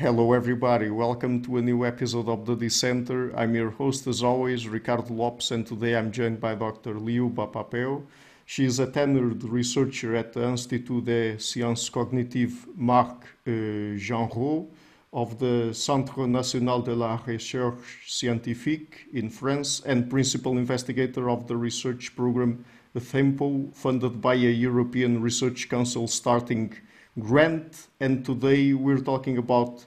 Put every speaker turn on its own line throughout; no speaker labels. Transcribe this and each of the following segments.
Hello, everybody. Welcome to a new episode of the Dissenter. I'm your host, as always, Ricardo Lopes, and today I'm joined by Dr. Liuba Papeo. She is a tenured researcher at the Institut des Sciences Cognitives Marc uh, Jeannerod of the Centre National de la Recherche Scientifique in France and principal investigator of the research program THEMPO, funded by a European Research Council starting grant. And today we're talking about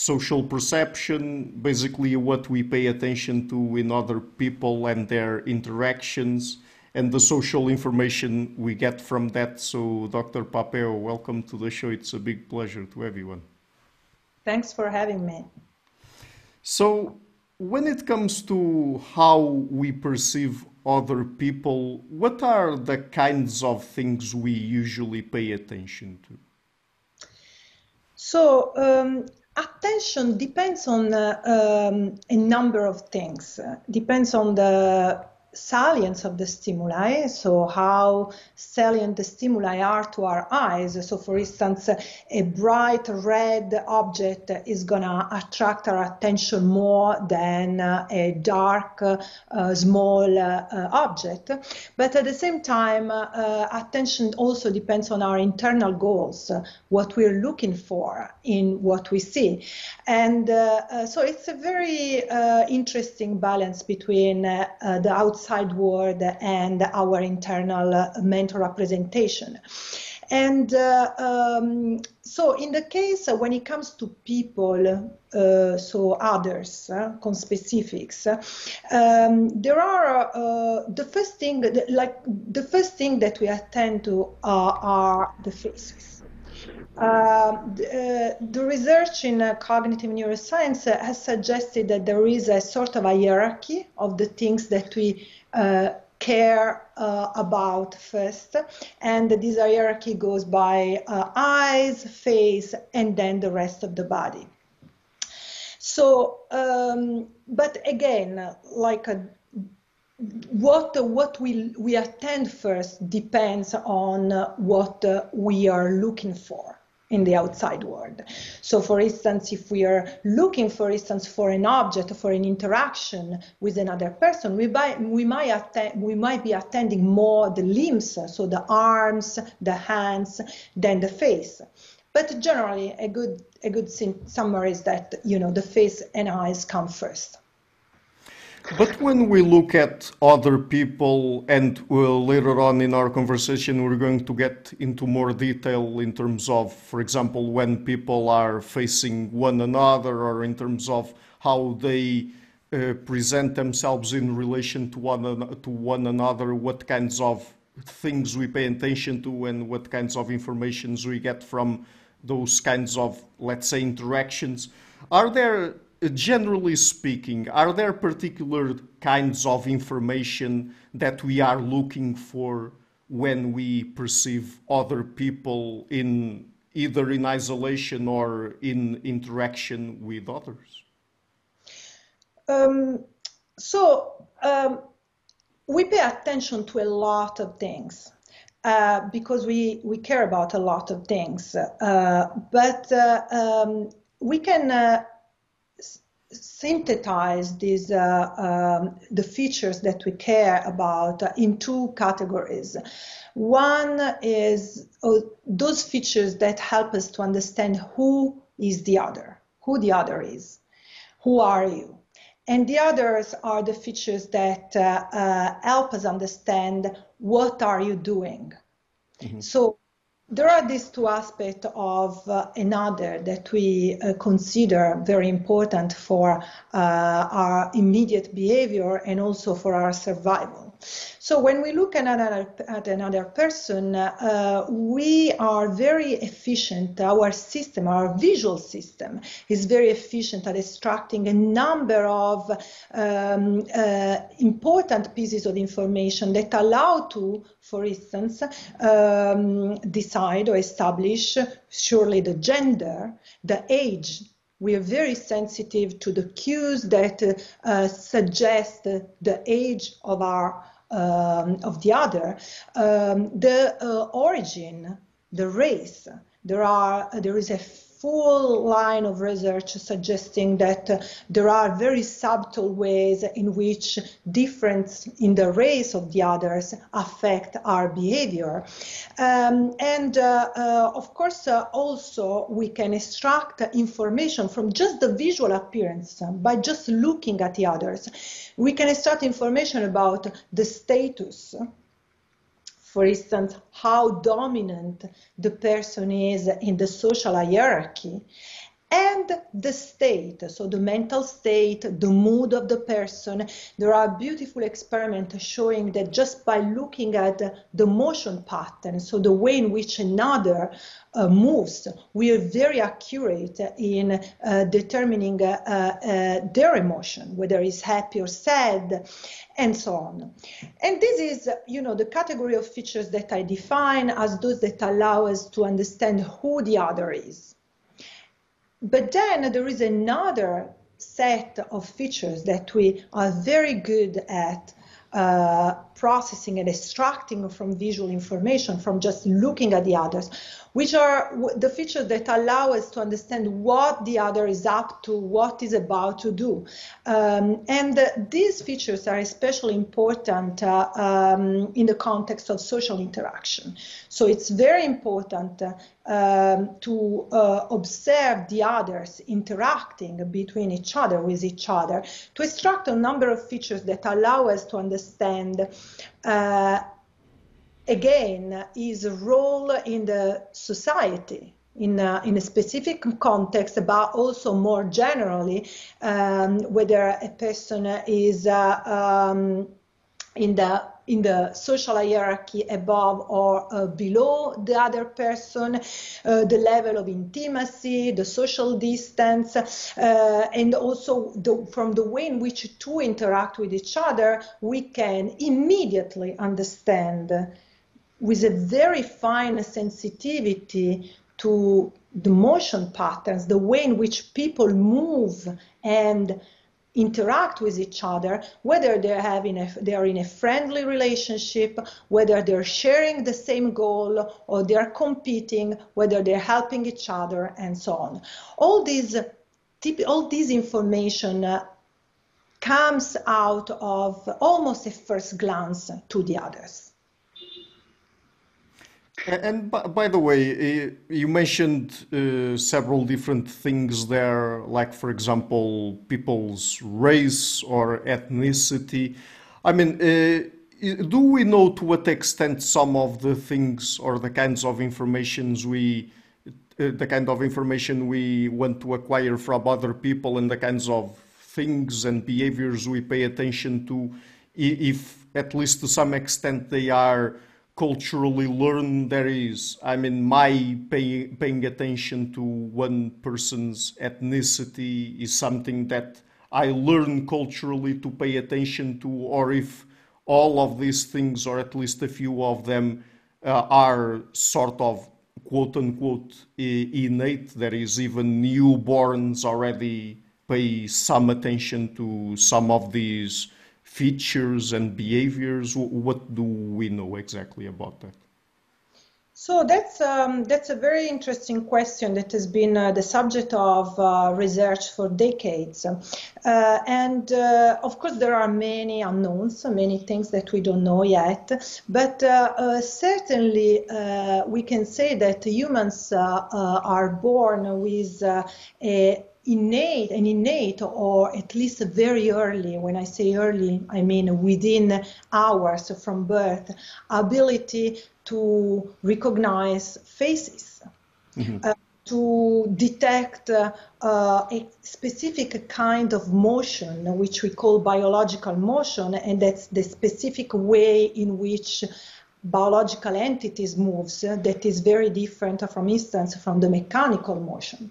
social perception, basically what we pay attention to in other people and their interactions, and the social information we get from that. So, Dr. Papeo, welcome to the show. It's a big pleasure to everyone.
Thanks for having me.
So, when it comes to how we perceive other people, what are the kinds of things we usually pay attention to?
So, um, attention depends on uh, um, a number of things. Depends on the salience of the stimuli, so how salient the stimuli are to our eyes. So, for instance, a bright red object is going to attract our attention more than uh, a dark, uh, small uh, object. But at the same time, uh, attention also depends on our internal goals, what we're looking for in what we see. And uh, so, it's a very interesting balance between the outside outside world and our internal uh, mental representation. And uh, um, so, in the case uh, when it comes to people, uh, so others, uh, conspecifics, um, there are uh, the first thing, like the first thing that we attend to are the faces. Uh, the, uh, the, research in uh, cognitive neuroscience has suggested that there is a sort of a hierarchy of the things that we uh, care uh, about first. And this hierarchy goes by uh, eyes, face, and then the rest of the body. So, um, but again, like a, what what we we attend first depends on uh, what uh, we are looking for in the outside world. So, for instance, if we are looking, for instance, for an object, for an interaction with another person, we, buy, we, might, attend, we might be attending more the limbs, so the arms, the hands, than the face. But generally, a good, a good summary is that, you know, the face and eyes come first.
But when we look at other people, and well, later on in our conversation, we're going to get into more detail in terms of, for example, when people are facing one another, or in terms of how they uh, present themselves in relation to one, to one another, what kinds of things we pay attention to, and what kinds of informations we get from those kinds of, let's say, interactions. Are there generally speaking, are there particular kinds of information that we are looking for when we perceive other people in either in isolation or in interaction with others?
Um, so um, we pay attention to a lot of things. Uh, because we, we care about a lot of things. Uh, but uh, um, we can uh, synthesize these uh, um, the features that we care about uh, in two categories. One is uh, those features that help us to understand who is the other, who the other is, who are you. And the others are the features that uh, uh, help us understand what are you doing. Mm-hmm. So there are these two aspects of uh, another that we uh, consider very important for uh, our immediate behavior and also for our survival. So when we look at another, at another person, uh, we are very efficient. Our system, our visual system, is very efficient at extracting a number of um, uh, important pieces of information that allow to, for instance, um, decide or establish surely the gender, the age, we are very sensitive to the cues that uh, suggest the age of our um, of the other, um, the uh, origin, the race. There are there is a full line of research suggesting that uh, there are very subtle ways in which difference in the race of the others affect our behavior. Um, and uh, uh, of course, uh, also we can extract information from just the visual appearance by just looking at the others. We can extract information about the status for instance, how dominant the person is in the social hierarchy, and the state, so the mental state, the mood of the person. There are beautiful experiments showing that just by looking at the motion pattern, so the way in which another uh, moves, we are very accurate in uh, determining uh, uh their emotion, whether it's happy or sad, and so on. And this is, you know, the category of features that I define as those that allow us to understand who the other is. But then there is another set of features that we are very good at uh, processing and extracting from visual information from just looking at the others, which are the features that allow us to understand what the other is up to, what is about to do. Um, and uh, these features are especially important uh, um, in the context of social interaction. So it's very important uh, um, to uh, observe the others interacting between each other, with each other, to extract a number of features that allow us to understand again, his role in the society in a, in a specific context, but also more generally, um, whether a person is uh, um, in the in the social hierarchy above or uh, below the other person, uh, the level of intimacy, the social distance, uh, and also the, from the way in which two interact with each other, we can immediately understand with a very fine sensitivity to the motion patterns, the way in which people move and interact with each other, whether they're having a, they're in a friendly relationship, whether they're sharing the same goal or they're competing, whether they're helping each other, and so on. All these, all this information uh, comes out of almost a first glance to the others.
And by, by, the way, you mentioned uh, several different things there, like, for example, people's race or ethnicity. I mean, uh, do we know to what extent some of the things or the kinds of informations we, uh, the kind of information we want to acquire from other people and the kinds of things and behaviors we pay attention to, if at least to some extent they are culturally learned there is. I mean, my pay, paying attention to one person's ethnicity is something that I learn culturally to pay attention to, or if all of these things, or at least a few of them, uh, are sort of quote unquote innate. There is even newborns already pay some attention to some of these features and behaviors? What do we know exactly about that?
So that's um, that's a very interesting question that has been uh, the subject of uh, research for decades, uh, and uh, of course there are many unknowns, many things that we don't know yet. But uh, uh, certainly we can say that humans are born with a innate an innate or at least very early when i say early i mean within hours from birth ability to recognize faces mm-hmm. uh, to detect uh, uh, a specific kind of motion which we call biological motion and that's the specific way in which biological entities moves that is very different from instance from the mechanical motion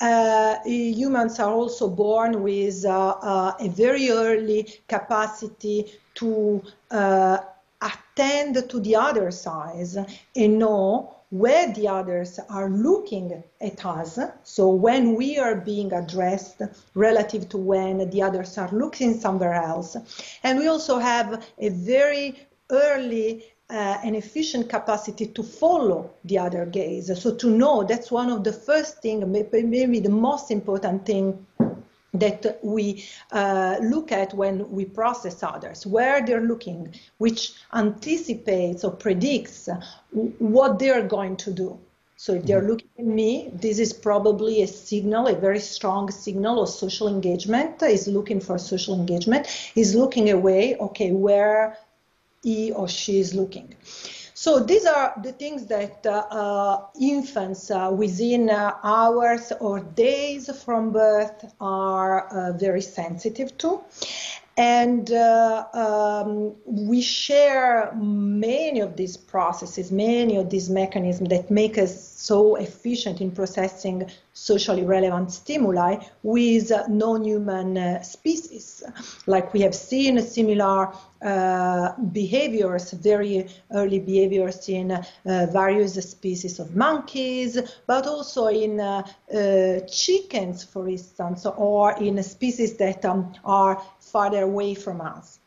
uh, humans are also born with uh, uh, a very early capacity to attend to the other sides and know where the others are looking at us. So when we are being addressed relative to when the others are looking somewhere else. And we also have a very early uh, an efficient capacity to follow the other gaze. So to know that's one of the first thing, maybe the most important thing that we uh, look at when we process others, where they're looking, which anticipates or predicts what they're going to do. So if they're mm-hmm. looking at me, this is probably a signal, a very strong signal of social engagement, is looking for social engagement, is looking away, okay, where he or she is looking. So these are the things that uh, uh, infants uh, within uh, hours or days from birth are uh, very sensitive to. And um, we share many of these processes, many of these mechanisms that make us so efficient in processing socially relevant stimuli with non-human uh, species. Like we have seen similar uh, behaviors, very early behaviors in uh, various species of monkeys, but also in uh, uh, chickens, for instance, or in species that um, are farther away from us.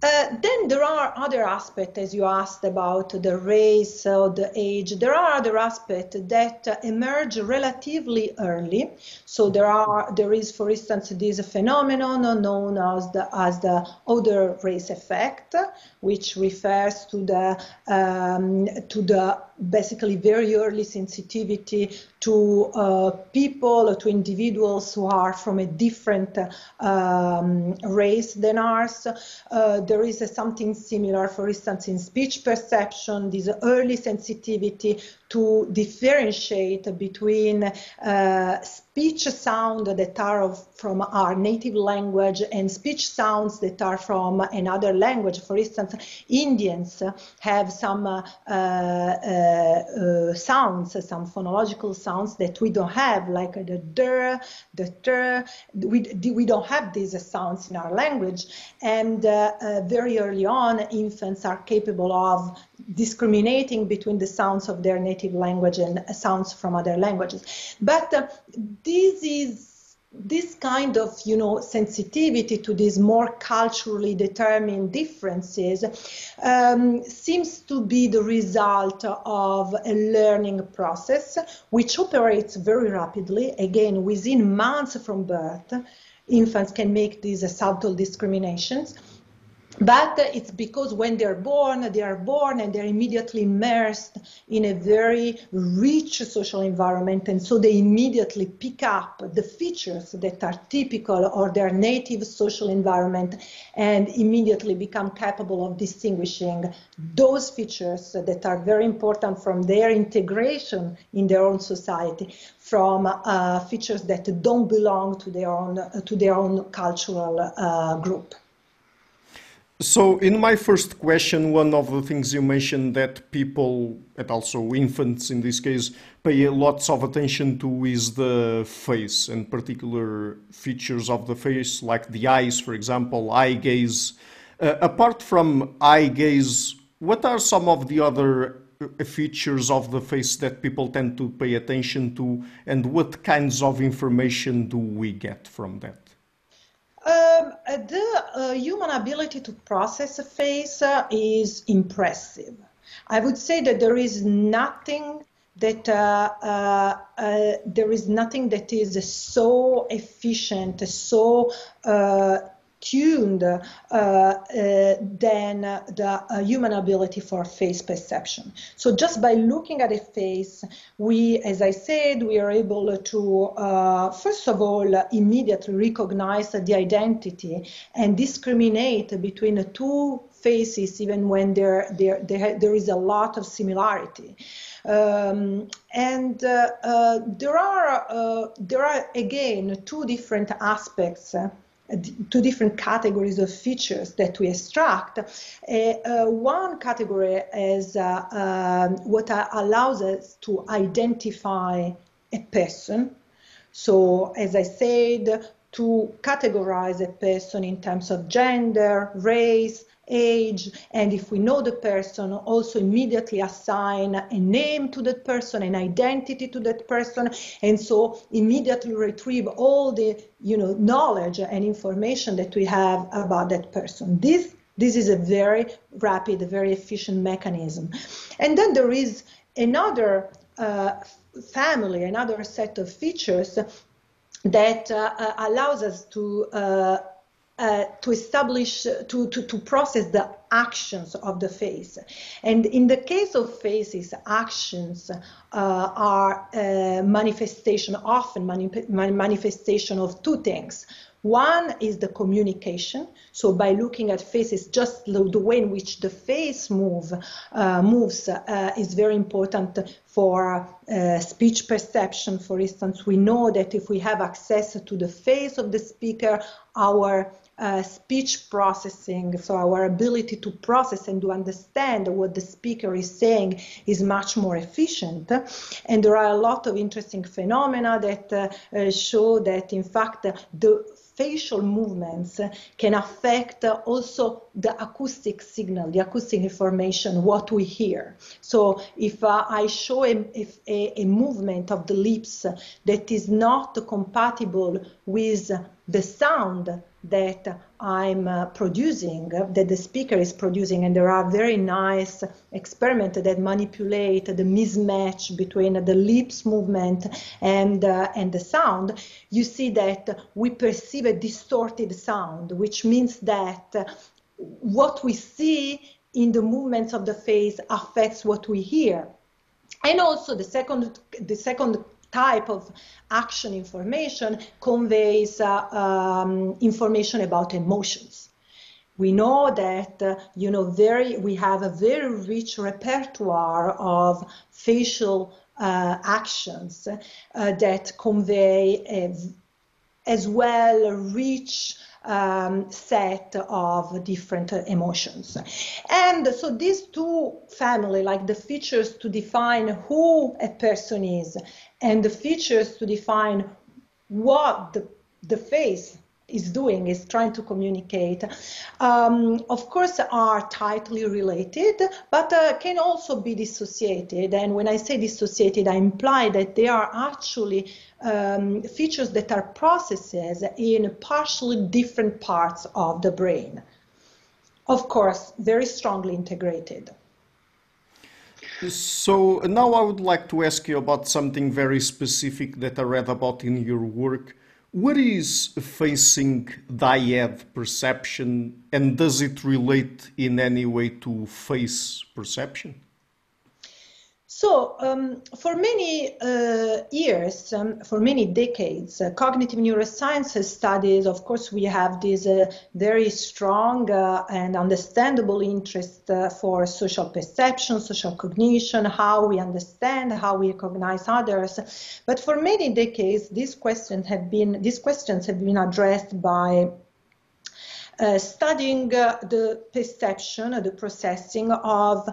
Uh, then there are other aspects, as you asked about the race or the age. There are other aspects that emerge relatively early. So there are, there is, for instance, this phenomenon known as the as the other race effect, which refers to the um, to the basically very early sensitivity to uh, people, to individuals who are from a different um, race than ours. Uh, there is something similar, for instance, in speech perception, this early sensitivity to differentiate between uh, speech sounds that are of, from our native language and speech sounds that are from another language. For instance, Indians have some uh, uh, uh sounds, some phonological sounds that we don't have, like the der, the ter. We, we don't have these sounds in our language. And uh, uh, very early on, infants are capable of discriminating between the sounds of their native language and sounds from other languages. But uh, this is this kind of you know sensitivity to these more culturally determined differences um, seems to be the result of a learning process which operates very rapidly again within months from birth infants can make these subtle discriminations but it's because when they're born, they are born and they're immediately immersed in a very rich social environment. And so they immediately pick up the features that are typical or their native social environment and immediately become capable of distinguishing those features that are very important from their integration in their own society from uh, features that don't belong to their own, to their own cultural uh, group.
So, in my first question, one of the things you mentioned that people, and also infants in this case, pay lots of attention to is the face and particular features of the face, like the eyes, for example, eye gaze. Uh, apart from eye gaze, what are some of the other uh, features of the face that people tend to pay attention to, and what kinds of information do we get from that?
Um, the uh, human ability to process a face uh, is impressive. I would say that there is nothing that uh, uh, uh there is nothing that is so efficient, so uh, tuned uh, uh, than the uh, human ability for face perception. So just by looking at a face, we, as I said, we are able to, uh, first of all, immediately recognize the identity and discriminate between two faces, even when there, there, there, there is a lot of similarity. Um, and uh, uh, there are there are again two different aspects two different categories of features that we extract. Uh, uh, one category is uh, um, what allows us to identify a person. So, as I said, to categorize a person in terms of gender, race, age, and if we know the person, also immediately assign a name to that person, an identity to that person, and so immediately retrieve all the you know knowledge and information that we have about that person. This This is a very rapid, very efficient mechanism. And then there is another uh, family, another set of features that uh, allows us to uh, uh, to establish, to, to, to process the actions of the face. And in the case of faces, actions uh, are uh, manifestation, often mani manifestation of two things. One is the communication. So by looking at faces, just the, the way in which the face move uh, moves uh, is very important for uh, speech perception. For instance, we know that if we have access to the face of the speaker, our uh, speech processing, so our ability to process and to understand what the speaker is saying is much more efficient. And there are a lot of interesting phenomena that uh, uh, show that, in fact, the facial movements can affect also the acoustic signal, the acoustic information, what we hear. So if uh, I show a, a, a, movement of the lips that is not compatible with the sound that I'm uh, producing, that the speaker is producing, and there are very nice experiments that manipulate the mismatch between the lips movement and uh, and the sound. You see that we perceive a distorted sound, which means that what we see in the movements of the face affects what we hear. And also the second the second type of action information conveys uh, um, information about emotions. We know that uh, you know very we have a very rich repertoire of facial uh, actions uh, that convey a, as well rich um, set of different emotions. And so these two family, like the features to define who a person is and the features to define what the, the face is doing, is trying to communicate, um, of course, are tightly related, but uh, can also be dissociated. And when I say dissociated, I imply that they are actually um, features that are processes in partially different parts of the brain. Of course, very strongly integrated.
So now I would like to ask you about something very specific that I read about in your work. What is facing dyad perception and does it relate in any way to face perception?
So, um, for many uh, years, um, for many decades, uh, cognitive neuroscience has studied. Of course, we have this uh, very strong uh, and understandable interest uh, for social perception, social cognition, how we understand, how we recognize others. But for many decades, these questions have been these questions have been addressed by uh, studying uh, the perception, uh, the processing of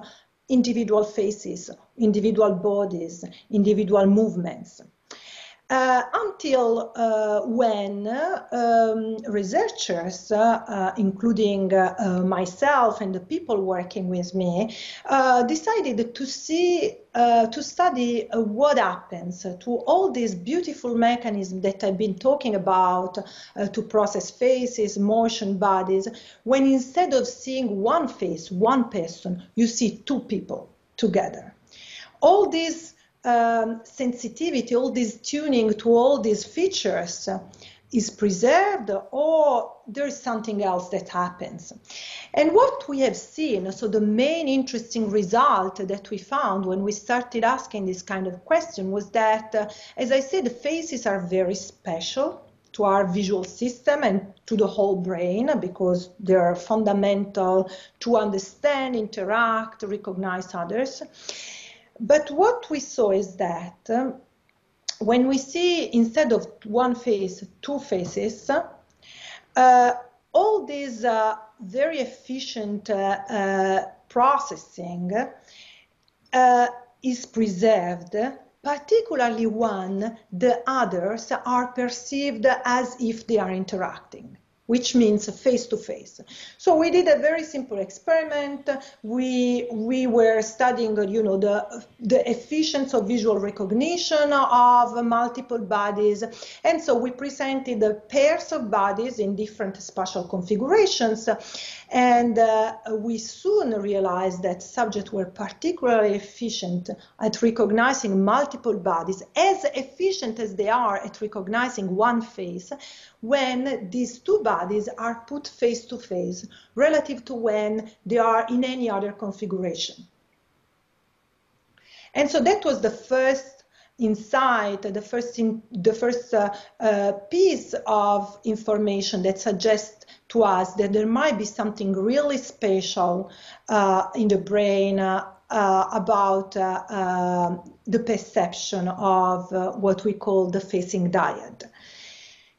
individual faces, individual bodies, individual movements. Uh, until uh, when um, researchers, uh, uh including uh, uh, myself and the people working with me, decided to see, to study what happens to all these beautiful mechanisms that I've been talking about to process faces, motion, bodies, when instead of seeing one face, one person, you see two people together. All these um, sensitivity, all this tuning to all these features is preserved or there's something else that happens. And what we have seen, so the main interesting result that we found when we started asking this kind of question was that, uh, as I said, the faces are very special to our visual system and to the whole brain because they're fundamental to understand, interact, recognize others. But what we saw is that um, when we see instead of one face, two faces, uh, all these uh, very efficient uh, uh processing uh, is preserved, particularly when the others are perceived as if they are interacting. Which means face to face. So we did a very simple experiment. We we were studying, you know, the the efficiency of visual recognition of multiple bodies, and so we presented pairs of bodies in different spatial configurations, and uh, we soon realized that subjects were particularly efficient at recognizing multiple bodies, as efficient as they are at recognizing one face, when these two bodies are put face to face relative to when they are in any other configuration. And so that was the first insight, the first, in, the first uh, uh, piece of information that suggests to us that there might be something really special uh, in the brain uh, uh, about uh, the perception of what we call the facing dyad.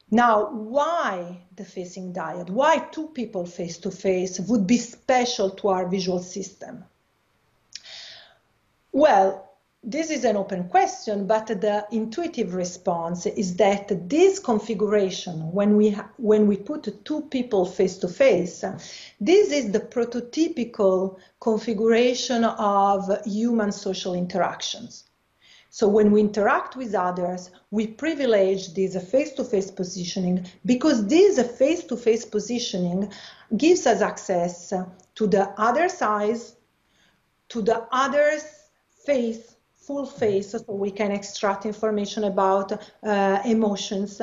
Now, why the facing dyad? Why two people face to face would be special to our visual system? Well, this is an open question, but the intuitive response is that this configuration, when we when we put two people face to face, this is the prototypical configuration of human social interactions. So when we interact with others, we privilege this face-to-face positioning because this face-to-face positioning gives us access to the other's eyes, to the other's face, full face so we can extract information about uh, emotions.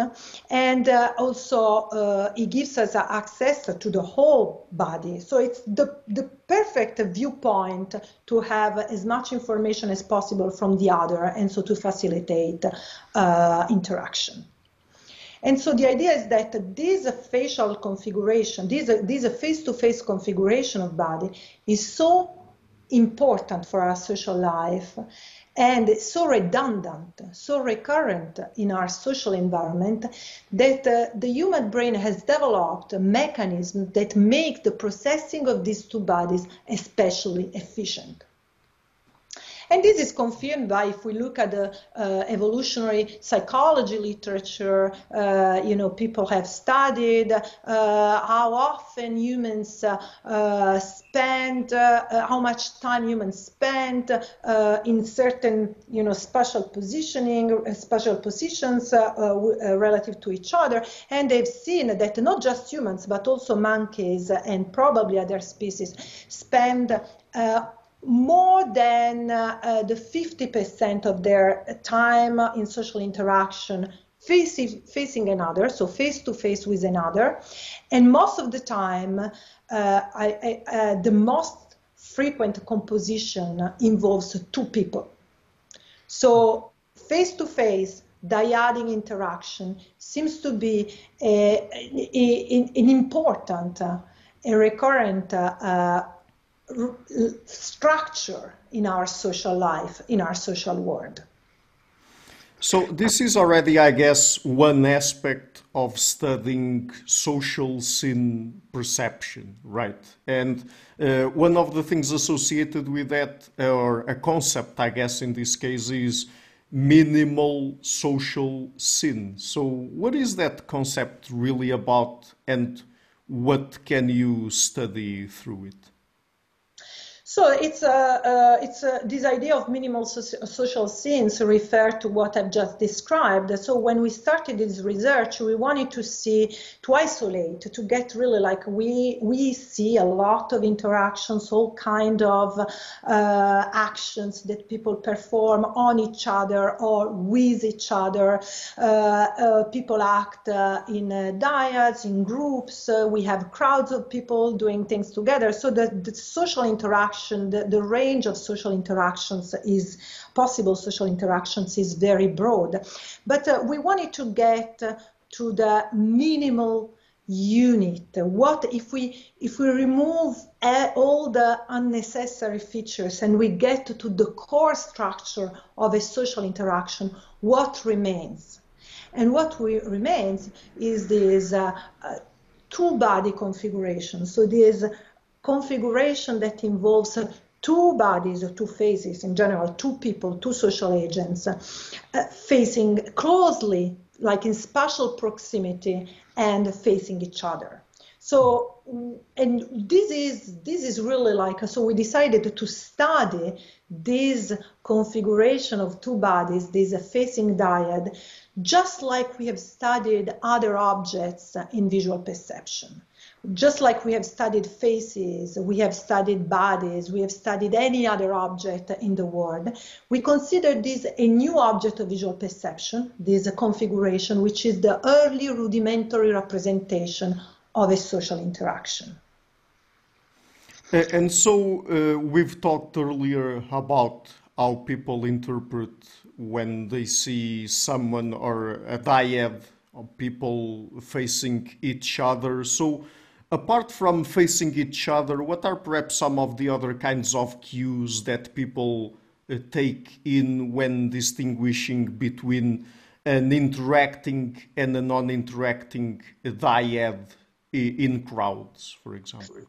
And uh, also uh, it gives us access to the whole body. So it's the, the perfect viewpoint to have as much information as possible from the other and so to facilitate uh, interaction. And so the idea is that this facial configuration, this, this face-to-face configuration of body is so important for our social life and so redundant, so recurrent in our social environment that uh, the human brain has developed a mechanism that make the processing of these two bodies especially efficient. And this is confirmed by if we look at the uh, evolutionary psychology literature, uh, you know, people have studied uh, how often humans uh, uh, spend, uh, how much time humans spend in certain, you know, special positioning, special positions relative to each other. And they've seen that not just humans, but also monkeys and probably other species spend more than uh, uh, the 50% of their time in social interaction facing, facing another, so face to face with another. And most of the time, uh, I, I, uh, the most frequent composition involves two people. So face to face, dyadic interaction seems to be a, a, an important, uh, a recurrent uh, structure in our social life, in our social world.
So, this is already, I guess, one aspect of studying social scene perception, right? And uh, one of the things associated with that, or a concept, I guess, in this case, is minimal social scene. So, what is that concept really about, and what can you study through it?
So it's a, uh, it's a, this idea of minimal so social scenes refer to what I've just described. So when we started this research, we wanted to see, to isolate, to get really like we we see a lot of interactions, all kind of uh, actions that people perform on each other or with each other. Uh, uh people act uh, in uh, dyads, in groups. we have crowds of people doing things together. So the, the social interaction interaction, the, the range of social interactions is possible social interactions is very broad. But uh, we wanted to get to the minimal unit. What if we if we remove all the unnecessary features and we get to the core structure of a social interaction what remains? And what we, remains is this uh, uh, two body configuration. So this configuration that involves two bodies or two faces in general, two people, two social agents uh, facing closely like in spatial proximity and facing each other. So, and this is this is really like so we decided to study this configuration of two bodies, this facing dyad, just like we have studied other objects in visual perception. Just like we have studied faces, we have studied bodies, we have studied any other object in the world, we consider this a new object of visual perception, this a configuration, which is the early rudimentary representation of a social interaction.
And so uh, we've talked earlier about how people interpret when they see someone or a dyad of people facing each other. So apart from facing each other, what are perhaps some of the other kinds of cues that people uh, take in when distinguishing between an interacting and a non-interacting dyad in crowds, for example?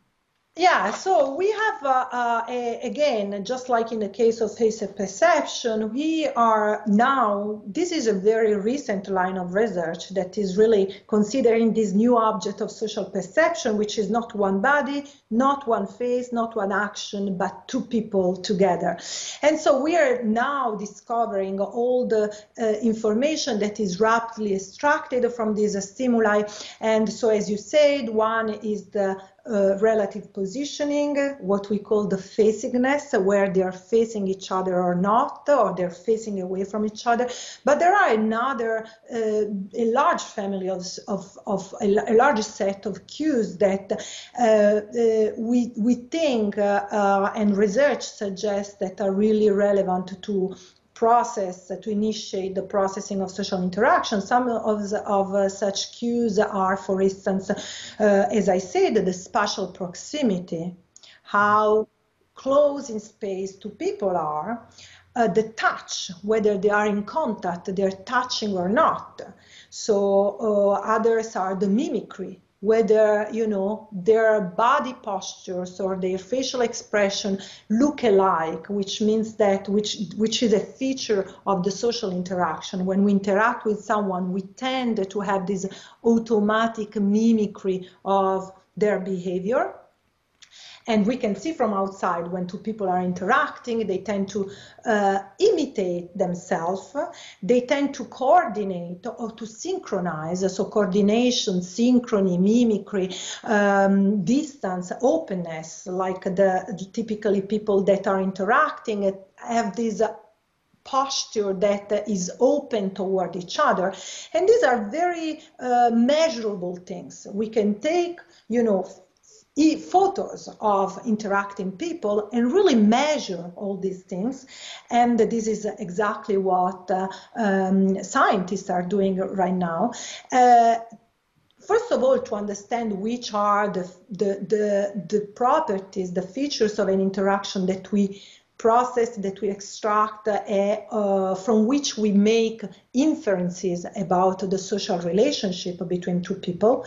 Yeah, so we have, uh, uh, a, again, just like in the case of face perception, we are now, this is a very recent line of research that is really considering this new object of social perception, which is not one body, not one face, not one action, but two people together. And so we are now discovering all the uh, information that is rapidly extracted from these stimuli. And so, as you said, one is the uh, relative positioning, what we call the facingness, where they are facing each other or not, or they're facing away from each other. But there are another, uh, a large family of, of, of a, a, large set of cues that uh, uh we, we think uh, uh, and research suggests that are really relevant to process to initiate the processing of social interaction. Some of, the, of uh, such cues are, for instance, uh, as I said, the spatial proximity, how close in space two people are, uh, the touch, whether they are in contact, they're touching or not. So uh, others are the mimicry, whether you know their body postures or their facial expression look alike which means that which which is a feature of the social interaction. When we interact with someone we tend to have this automatic mimicry of their behavior and we can see from outside when two people are interacting, they tend to uh, imitate themselves. They tend to coordinate or to synchronize. So coordination, synchrony, mimicry, um, distance, openness, like the typically people that are interacting have this posture that is open toward each other. And these are very uh, measurable things. We can take, you know, photos of interacting people and really measure all these things. And this is exactly what uh, um, scientists are doing right now. Uh, first of all, to understand which are the, the, the, the properties, the features of an interaction that we process that we extract uh, uh, from which we make inferences about the social relationship between two people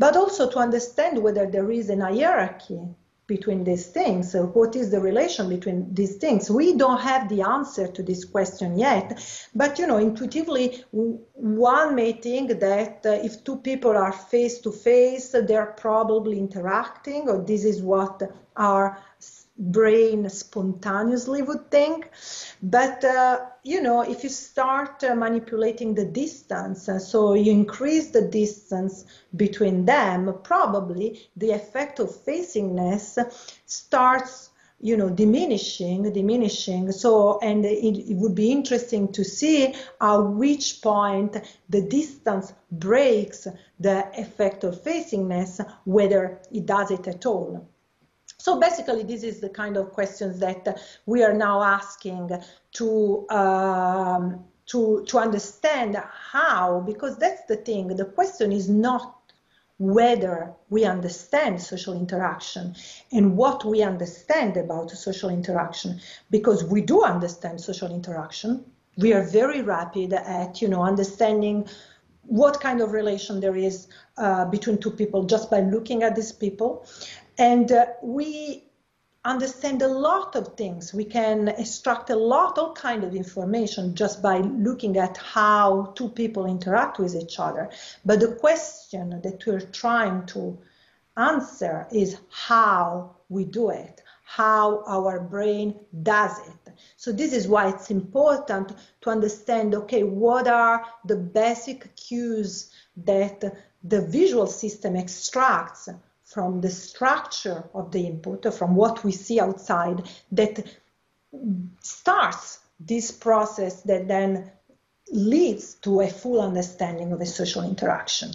but also to understand whether there is an hierarchy between these things. So what is the relation between these things? We don't have the answer to this question yet, but you know, intuitively, one may think that uh, if two people are face to face, they're probably interacting, or this is what our brain spontaneously would think. But, uh, you know, if you start uh, manipulating the distance, uh, so you increase the distance between them, probably the effect of facingness starts you know diminishing diminishing so and it, it, would be interesting to see at which point the distance breaks the effect of facingness whether it does it at all so basically, this is the kind of questions that we are now asking to um, to to understand how, because that's the thing. The question is not whether we understand social interaction and what we understand about social interaction, because we do understand social interaction. We are very rapid at you know understanding what kind of relation there is uh, between two people just by looking at these people and uh, we understand a lot of things. We can extract a lot, all kind of information just by looking at how two people interact with each other. But the question that we're trying to answer is how we do it, how our brain does it. So this is why it's important to understand, okay, what are the basic cues that the visual system extracts from the structure of the input, from what we see outside, that starts this process that then leads to a full understanding of a social interaction.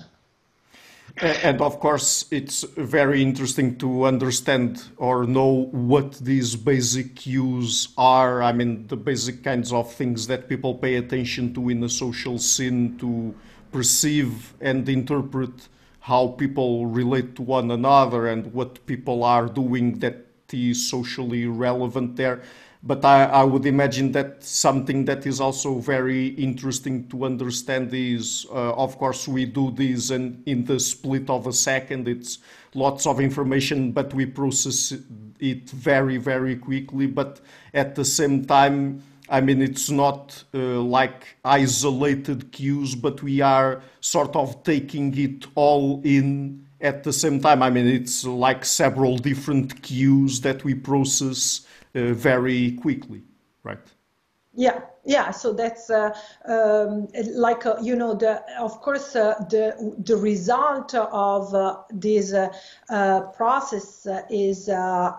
And of course, it's very interesting to understand or know what these basic cues are. I mean, the basic kinds of things that people pay attention to in the social scene to perceive and interpret how people relate to one another and what people are doing that is socially relevant there. But I, I, would imagine that something that is also very interesting to understand is, uh, of course, we do this and in the split of a second. It's lots of information, but we process it very, very quickly. But at the same time, I mean, it's not uh, like isolated cues, but we are sort of taking it all in at the same time. I mean, it's like several different cues that we process uh, very quickly, right?
Yeah, yeah. So that's uh, um, like uh, you know the of course uh, the the result of uh, this uh, uh, process is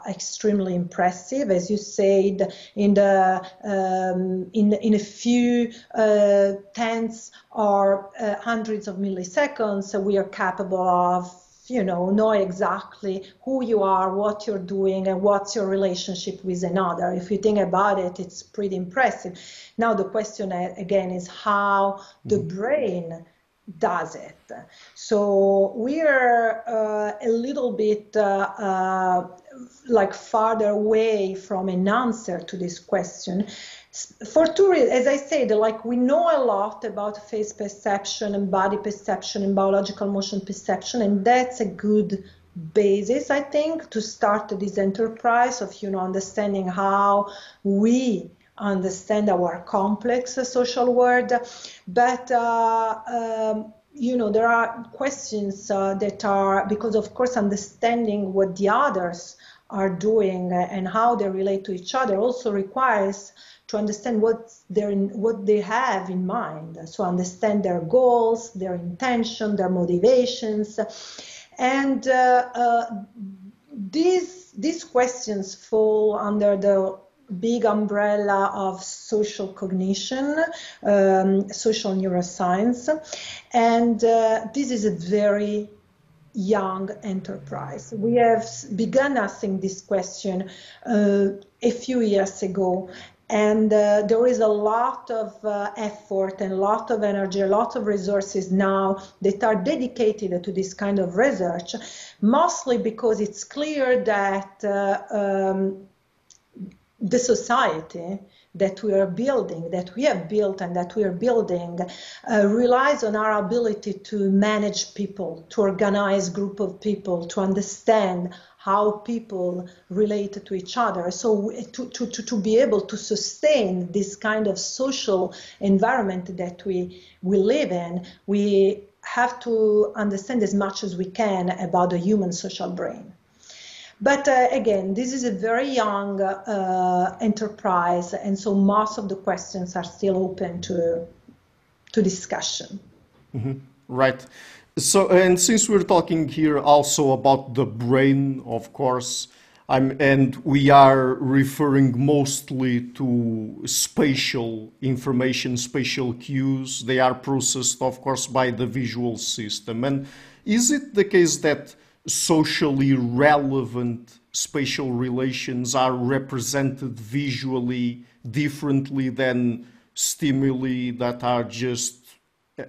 extremely impressive, as you said. In the um, in in a few tenths or hundreds of milliseconds, we are capable of you know know exactly who you are what you're doing and what's your relationship with another. If you think about it it's pretty impressive. Now the question again is how the mm-hmm. brain does it. So we're uh, a little bit uh, uh, like farther away from an answer to this question for reasons, as I said, like we know a lot about face perception and body perception and biological motion perception, and that's a good basis, I think, to start this enterprise of you know understanding how we understand our complex social world. But uh, um, you know there are questions uh, that are because of course understanding what the others are doing and how they relate to each other also requires to understand what they what they have in mind. So understand their goals, their intention, their motivations, and uh, uh, these these questions fall under the big umbrella of social cognition, um, social neuroscience, and uh, this is a very young enterprise. We have begun asking this question uh, a few years ago, and uh, there is a lot of uh, effort and a lot of energy, a lot of resources now that are dedicated to this kind of research, mostly because it's clear that uh, um, the society that we are building, that we have built and that we are building, uh, relies on our ability to manage people, to organize group of people, to understand how people relate to each other. So to, to, to, be able to sustain this kind of social environment that we, we live in, we have to understand as much as we can about the human social brain. But uh, again, this is a very young uh, enterprise, and so most of the questions are still open to, to discussion.
Mm-hmm. Right. So, and since we're talking here also about the brain, of course, I'm, and we are referring mostly to spatial information, spatial cues. They are processed, of course, by the visual system. And is it the case that socially relevant spatial relations are represented visually differently than stimuli that are just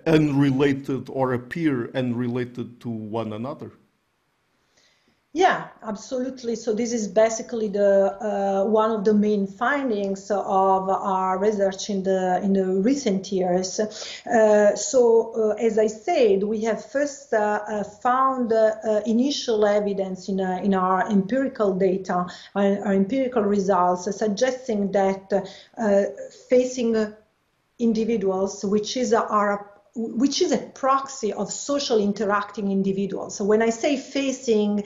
unrelated or appear unrelated to one another?
Yeah, absolutely. So this is basically the uh, one of the main findings of our research in the in the recent years. Uh, so uh, as I said, we have first uh, uh, found uh, initial evidence in in our empirical data, our, our empirical results, suggesting that facing individuals, which is our which is a proxy of social interacting individuals. So when I say facing,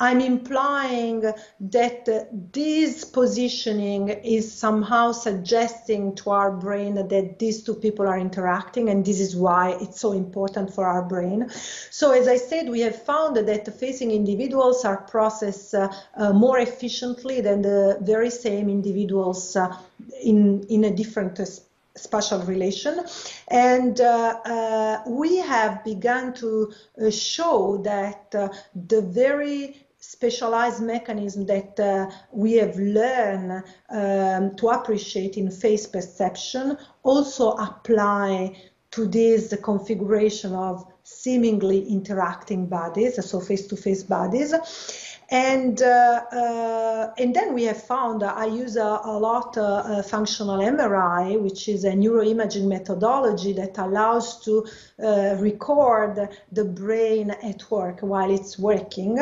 I'm implying that this positioning is somehow suggesting to our brain that these two people are interacting, and this is why it's so important for our brain. So, as I said, we have found that facing individuals are processed uh, uh, more efficiently than the very same individuals uh, in, in a different spatial relation. And uh, uh, we have begun to uh, show that uh, the very specialized mechanism that uh, we have learned um, to appreciate in face perception also apply to this configuration of seemingly interacting bodies, so face-to-face bodies. And, uh, uh, and then we have found, uh, I use a, a lot uh, functional MRI, which is a neuroimaging methodology that allows to uh, record the brain at work while it's working.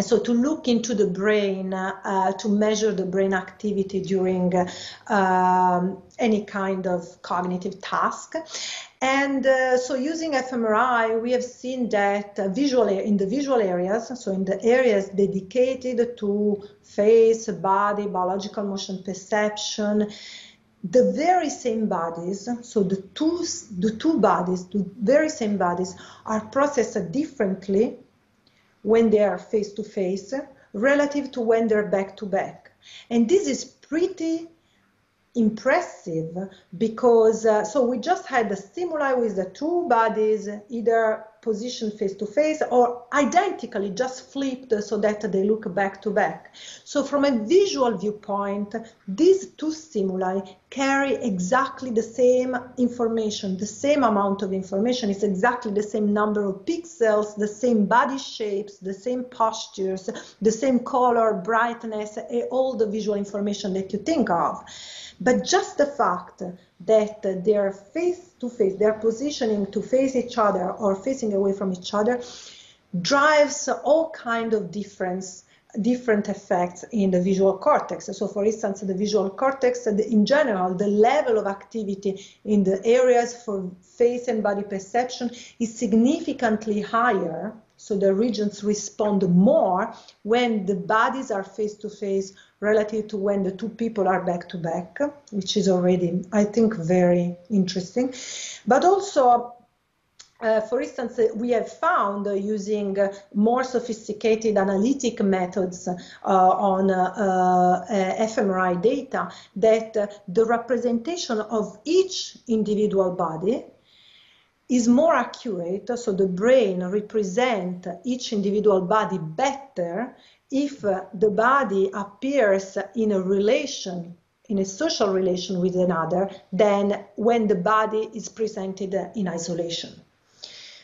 So to look into the brain uh, to measure the brain activity during um, any kind of cognitive task and uh, so using fMRI, we have seen that uh, visually in the visual areas, so in the areas dedicated to face, body, biological motion perception, the very same bodies, so the two, the two bodies, the very same bodies are processed differently when they are face to face relative to when they're back to back. And this is pretty impressive because uh, so we just had the stimuli with the two bodies either positioned face to face or identically just flipped so that they look back to back. So from a visual viewpoint, these two stimuli carry exactly the same information, the same amount of information. It's exactly the same number of pixels, the same body shapes, the same postures, the same color, brightness, eh, all the visual information that you think of. But just the fact that they're face to face, they're positioning to face each other or facing away from each other, drives all kind of difference different effects in the visual cortex. So for instance, the visual cortex, in general, the level of activity in the areas for face and body perception is significantly higher so the regions respond more when the bodies are face to face relative to when the two people are back to back, which is already, I think, very interesting. But also, uh, for instance, uh, we have found uh, using uh, more sophisticated analytic methods uh, on uh, fMRI data that the representation of each individual body is more accurate, so the brain represents each individual body better if the body appears in a relation, in a social relation with another, than when the body is presented in isolation.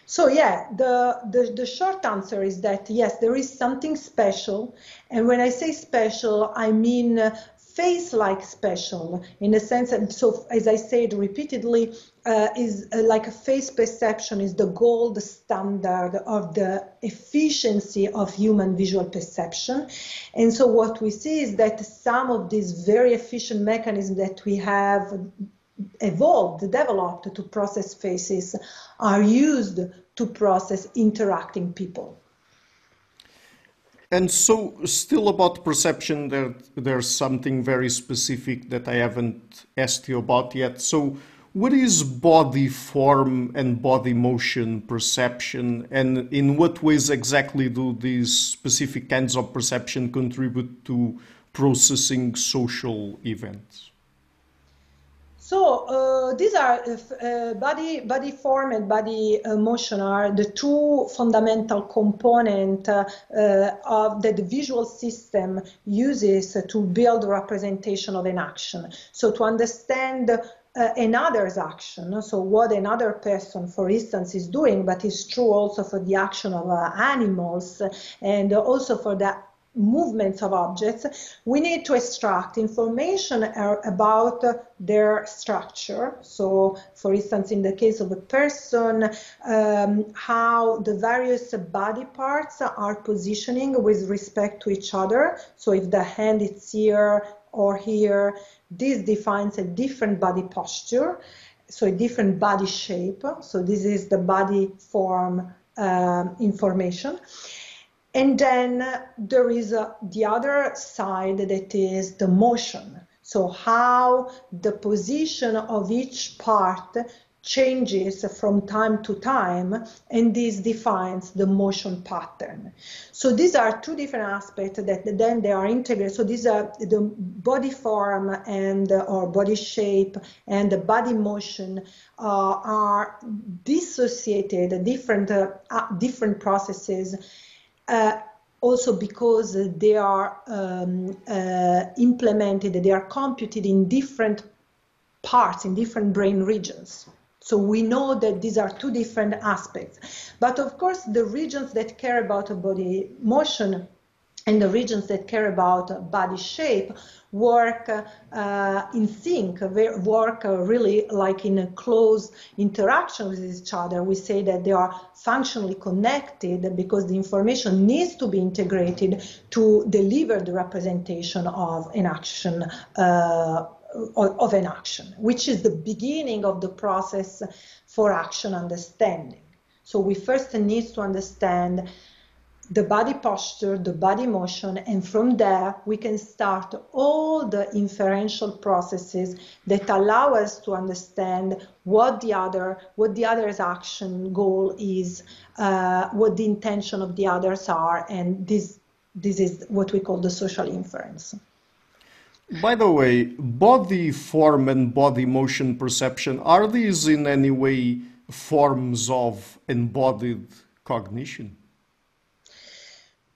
So yeah, the, the, the short answer is that yes, there is something special. And when I say special, I mean face-like special in a sense that, so as I said repeatedly, uh, is uh, like a face perception is the gold standard of the efficiency of human visual perception. And so what we see is that some of these very efficient mechanisms that we have evolved, developed to process faces are used to process interacting people.
And so, still about perception, there, there's something very specific that I haven't asked you about yet. So, what is body form and body motion perception, and in what ways exactly do these specific kinds of perception contribute to processing social events?
So uh, these are uh, uh, body body form and body motion are the two fundamental components uh, of that the visual system uses to build representation of an action. So to understand uh, another's action. So what another person, for instance, is doing, but it's true also for the action of uh, animals and also for the movements of objects, we need to extract information about their structure. So, for instance, in the case of a person, um, how the various body parts are positioning with respect to each other. So, if the hand is here or here, this defines a different body posture, so a different body shape. So, this is the body form um, information. And then there is uh, the other side that is the motion. So how the position of each part changes from time to time, and this defines the motion pattern. So these are two different aspects that then they are integrated. So these are the body form and or body shape and the body motion uh, are dissociated, different uh, different processes uh, also because they are um, uh, implemented, they are computed in different parts, in different brain regions. So we know that these are two different aspects. But of course, the regions that care about body motion and the regions that care about body shape work uh, in sync, work really like in a close interaction with each other. We say that they are functionally connected because the information needs to be integrated to deliver the representation of an action. Uh, of an action, which is the beginning of the process for action understanding. So we first need to understand the body posture, the body motion, and from there we can start all the inferential processes that allow us to understand what the other, what the other's action goal is, uh, what the intention of the others are, and this this is what we call the social inference.
By the way, body form and body motion perception are these in any way forms of embodied cognition?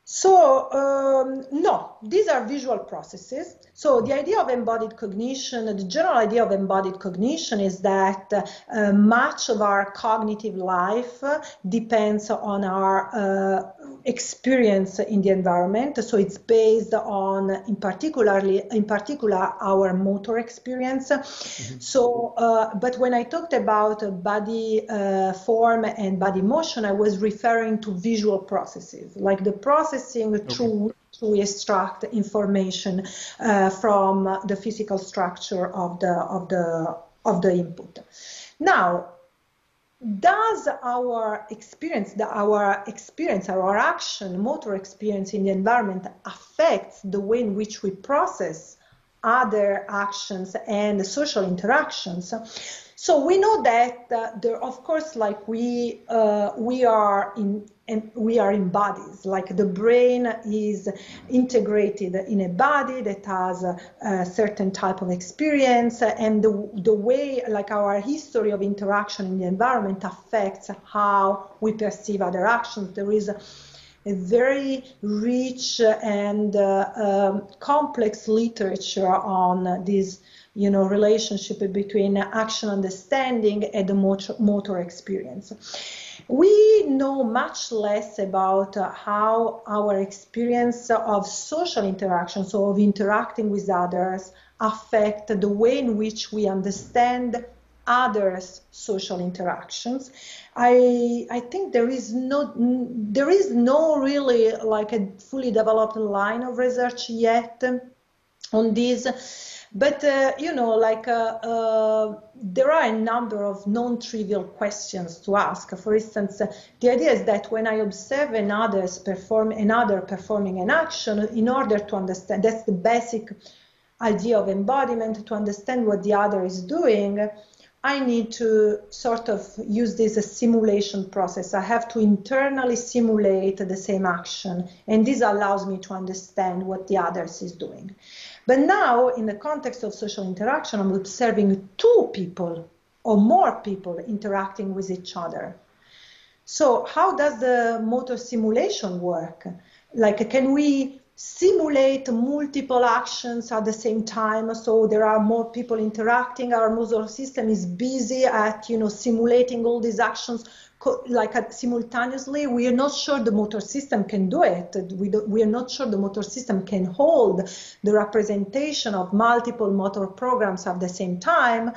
So um, no, these are visual processes. So the idea of embodied cognition, the general idea of embodied cognition is that uh, much of our cognitive life depends on our uh, experience in the environment. So it's based on, in particularly, in particular, our motor experience. Mm-hmm. So, uh, but when I talked about body uh, form and body motion, I was referring to visual processes, like the processing okay. through we extract information uh, from the physical structure of the of the of the input. Now, does our experience, the, our experience, our action, motor experience in the environment affects the way in which we process other actions and social interactions? So we know that uh, there, of course, like we uh, we are in and we are in bodies. Like the brain is integrated in a body that has a, a certain type of experience, and the, the way, like our history of interaction in the environment, affects how we perceive other actions. There is a, a very rich and uh, um, complex literature on this you know, relationship between action understanding and the motor, motor experience. We know much less about uh, how our experience of social interaction, so of interacting with others, affect the way in which we understand others' social interactions. I I think there is no there is no really like a fully developed line of research yet on this but uh, you know, like uh, uh, there are a number of non-trivial questions to ask. For instance, the idea is that when I observe another perform another performing an action, in order to understand, that's the basic idea of embodiment. To understand what the other is doing, I need to sort of use this as simulation process. I have to internally simulate the same action, and this allows me to understand what the others is doing. But now, in the context of social interaction, I'm observing two people or more people interacting with each other. So, how does the motor simulation work? Like, can we simulate multiple actions at the same time so there are more people interacting our motor system is busy at you know simulating all these actions like uh, simultaneously we are not sure the motor system can do it. We, we are not sure the motor system can hold the representation of multiple motor programs at the same time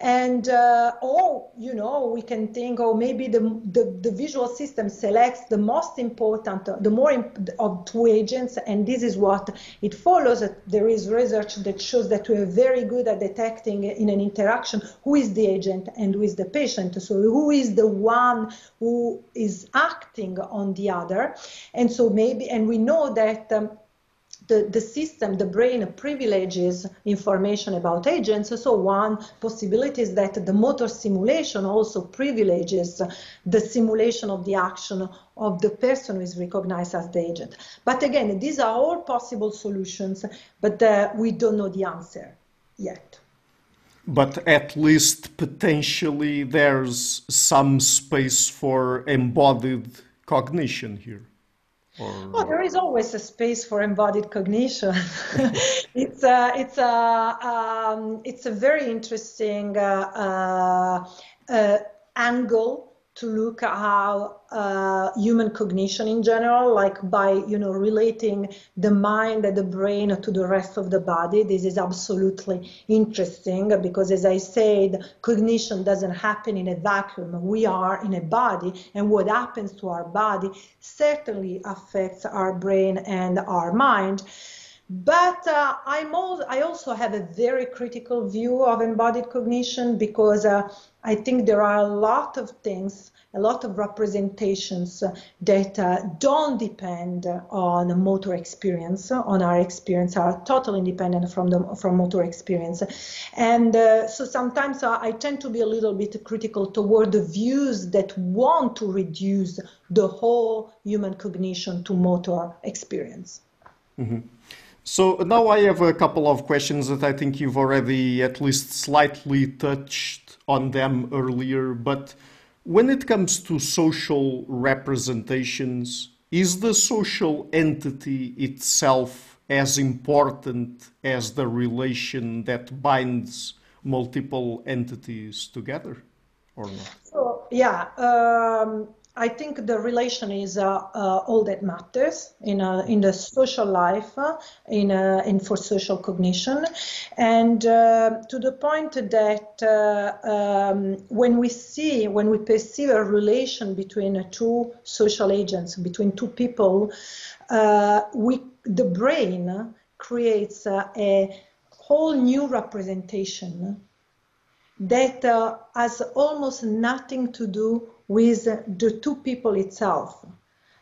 and uh, or you know we can think oh maybe the, the, the visual system selects the most important the more imp- of two agents and this is what it follows That there is research that shows that we are very good at detecting in an interaction who is the agent and who is the patient. So who is the one who is acting on the other. And so maybe and we know that um, the, the system, the brain privileges information about agents. So one possibility is that the motor simulation also privileges the simulation of the action of the person who is recognized as the agent. But again, these are all possible solutions, but uh, we don't know the answer yet.
But at least potentially there's some space for embodied cognition here.
Or... Oh, there is always a space for embodied cognition. it's a, it's a, um, it's a very interesting uh, uh, uh, angle to look at how uh, human cognition in general, like by you know relating the mind and the brain to the rest of the body. This is absolutely interesting because, as I said, cognition doesn't happen in a vacuum. We are in a body, and what happens to our body certainly affects our brain and our mind. But uh, I'm all, I also have a very critical view of embodied cognition because uh, I think there are a lot of things, a lot of representations that uh, don't depend on motor experience, on our experience, are totally independent from the from motor experience, and uh, so sometimes I tend to be a little bit critical toward the views that want to reduce the whole human cognition to motor experience.
Mm-hmm. So now I have a couple of questions that I think you've already at least slightly touched on them earlier. But when it comes to social representations, is the social entity itself as important as the relation that binds multiple entities together or not?
So, yeah. Um, I think the relation is uh, uh, all that matters in uh, in the social life, uh, in uh, in for social cognition, and uh, to the point that um, when we see when we perceive a relation between two social agents, between two people, we the brain creates a whole new representation that has almost nothing to do with the two people itself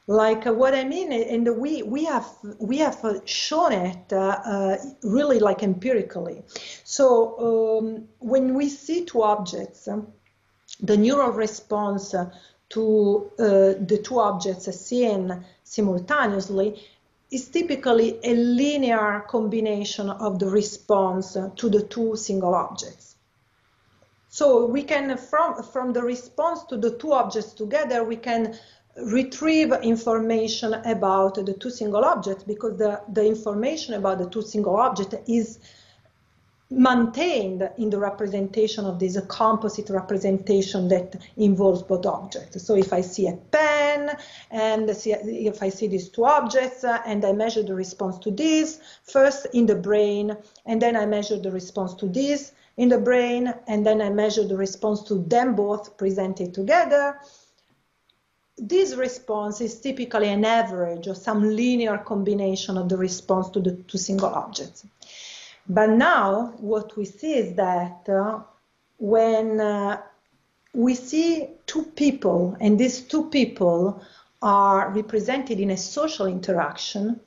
like uh, what I mean, and we we have we have shown it uh, uh, really like empirically. So um, when we see two objects, the neural response to uh, the two objects seen simultaneously is typically a linear combination of the response to the two single objects. So we can, from, from the response to the two objects together, we can retrieve information about the two single objects because the, the information about the two single objects is maintained in the representation of this composite representation that involves both objects. So if I see a pen and if I see these two objects and I measure the response to this first in the brain and then I measure the response to this in the brain, and then I measure the response to them both presented together. This response is typically an average or some linear combination of the response to the two single objects. But now what we see is that uh, when uh, we see two people, and these two people are represented in a social interaction,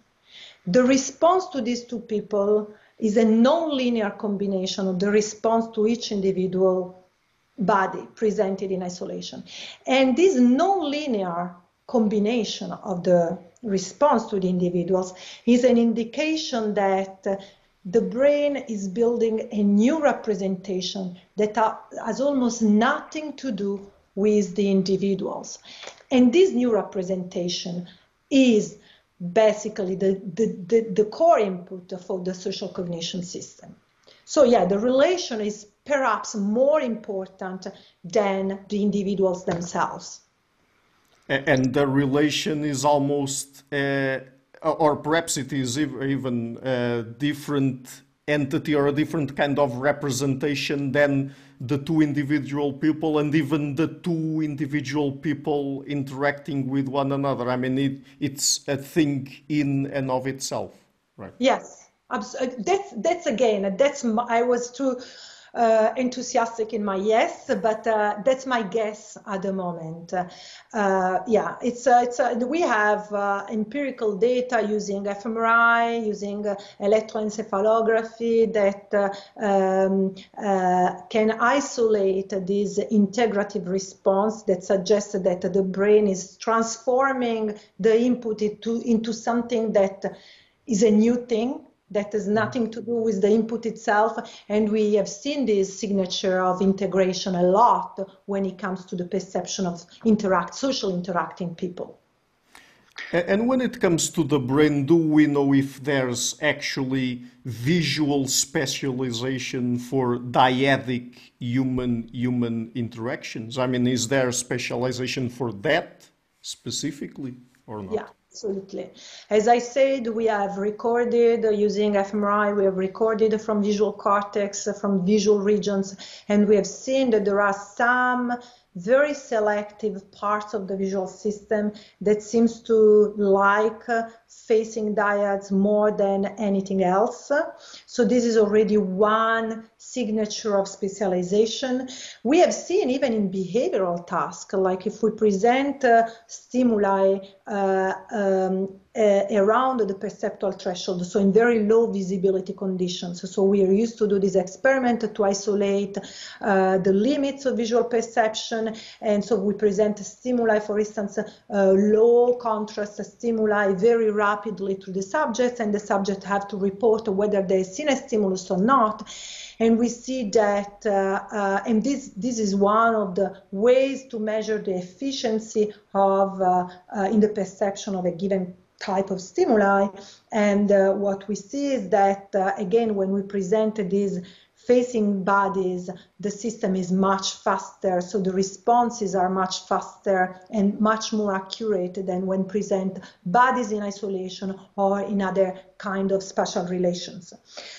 the response to these two people is a non-linear combination of the response to each individual body presented in isolation. And this non-linear combination of the response to the individuals is an indication that the brain is building a new representation that has almost nothing to do with the individuals. And this new representation is basically the, the, the, the core input for the social cognition system. So yeah, the relation is perhaps more important than the individuals themselves.
And the relation is almost, uh, or perhaps it is even a different entity or a different kind of representation than the two individual people and even the two individual people interacting with one another. I mean, it, it's a thing in and of itself, right?
Yes, that's that's again that's I was too uh, enthusiastic in my yes, but uh, that's my guess at the moment. Uh, yeah, it's it's we have empirical data using fMRI, using electroencephalography that um, can isolate this integrative response that suggests that the brain is transforming the input into, into something that is a new thing that has mm. nothing to do with the input itself. And we have seen this signature of integration a lot when it comes to the perception of interact, social interacting people.
And when it comes to the brain, do we know if there's actually visual specialization for dyadic human-human interactions? I mean, is there specialization for that specifically or not?
Yeah. Absolutely. As I said, we have recorded uh, using fMRI, we have recorded from visual cortex, uh, from visual regions, and we have seen that there are some very selective parts of the visual system that seems to like uh, facing dyads more than anything else. So this is already one signature of specialization. We have seen even in behavioral tasks, like if we present uh, stimuli uh, um, uh, around the perceptual threshold, so in very low visibility conditions. So we are used to do this experiment to isolate uh, the limits of visual perception. And so we present stimuli, for instance, uh, low contrast stimuli very rapidly to the subjects, and the subject have to report whether they've seen a stimulus or not and we see that, uh, uh, and this, this is one of the ways to measure the efficiency of, uh, uh in the perception of a given type of stimuli. And uh, what we see is that, uh, again, when we present these facing bodies, the system is much faster, so the responses are much faster and much more accurate than when present bodies in isolation or in other kind of spatial relations.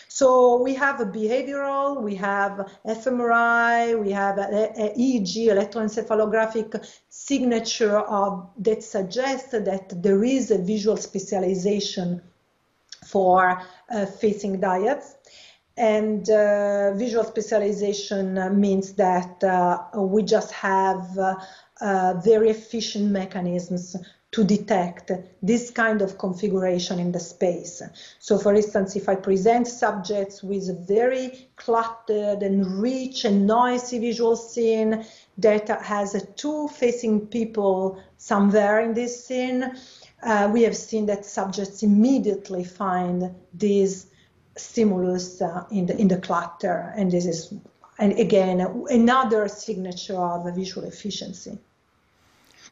So we have a behavioral, we have fMRI, we have EEG, electroencephalographic signature of, that suggests that there is a visual specialization for uh, facing dyads. And uh, visual specialization means that uh, we just have uh, very efficient mechanisms to detect this kind of configuration in the space. So for instance, if I present subjects with a very cluttered and rich and noisy visual scene that has two facing people somewhere in this scene, uh, we have seen that subjects immediately find this stimulus uh, in, the, in the clutter. And this is, and again, another signature of visual efficiency.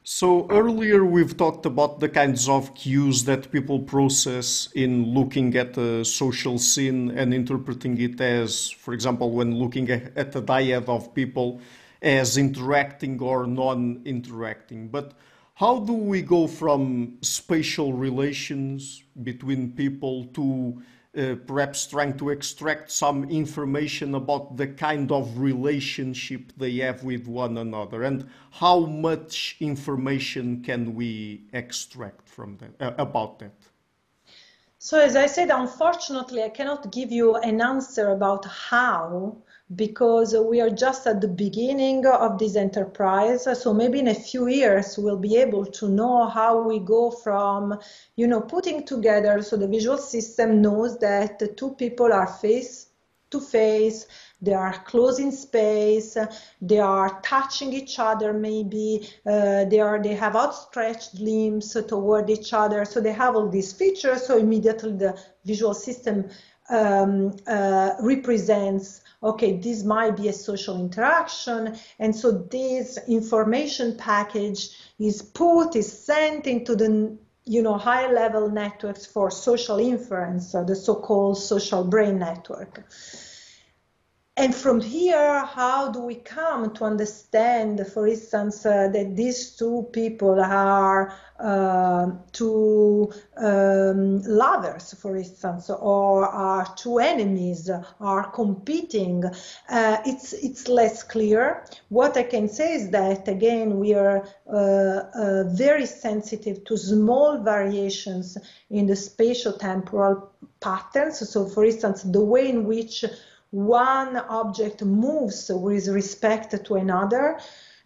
So earlier we've talked about the kinds of cues that people process in looking at a social scene and interpreting it as, for example, when looking at the dyad of people as interacting or non-interacting. But how do we go from spatial relations between people to uh, perhaps trying to extract some information about the kind of relationship they have with one another and how much information can we extract from that uh, about that.
So as i said unfortunately i cannot give you an answer about how because we are just at the beginning of this enterprise. So maybe in a few years we'll be able to know how we go from, you know, putting together so the visual system knows that two people are face to face, they are close in space, they are touching each other maybe, uh, they are they have outstretched limbs toward each other. So they have all these features. So immediately the visual system um, uh, represents okay, this might be a social interaction. And so this information package is put, is sent into the you know, high level networks for social inference, uh, the so-called social brain network. And from here, how do we come to understand, for instance, uh, that these two people are uh, two um, lovers, for instance, or are two enemies, are competing? Uh, it's it's less clear. What I can say is that again, we are uh, uh, very sensitive to small variations in the spatial-temporal patterns. So, for instance, the way in which one object moves with respect to another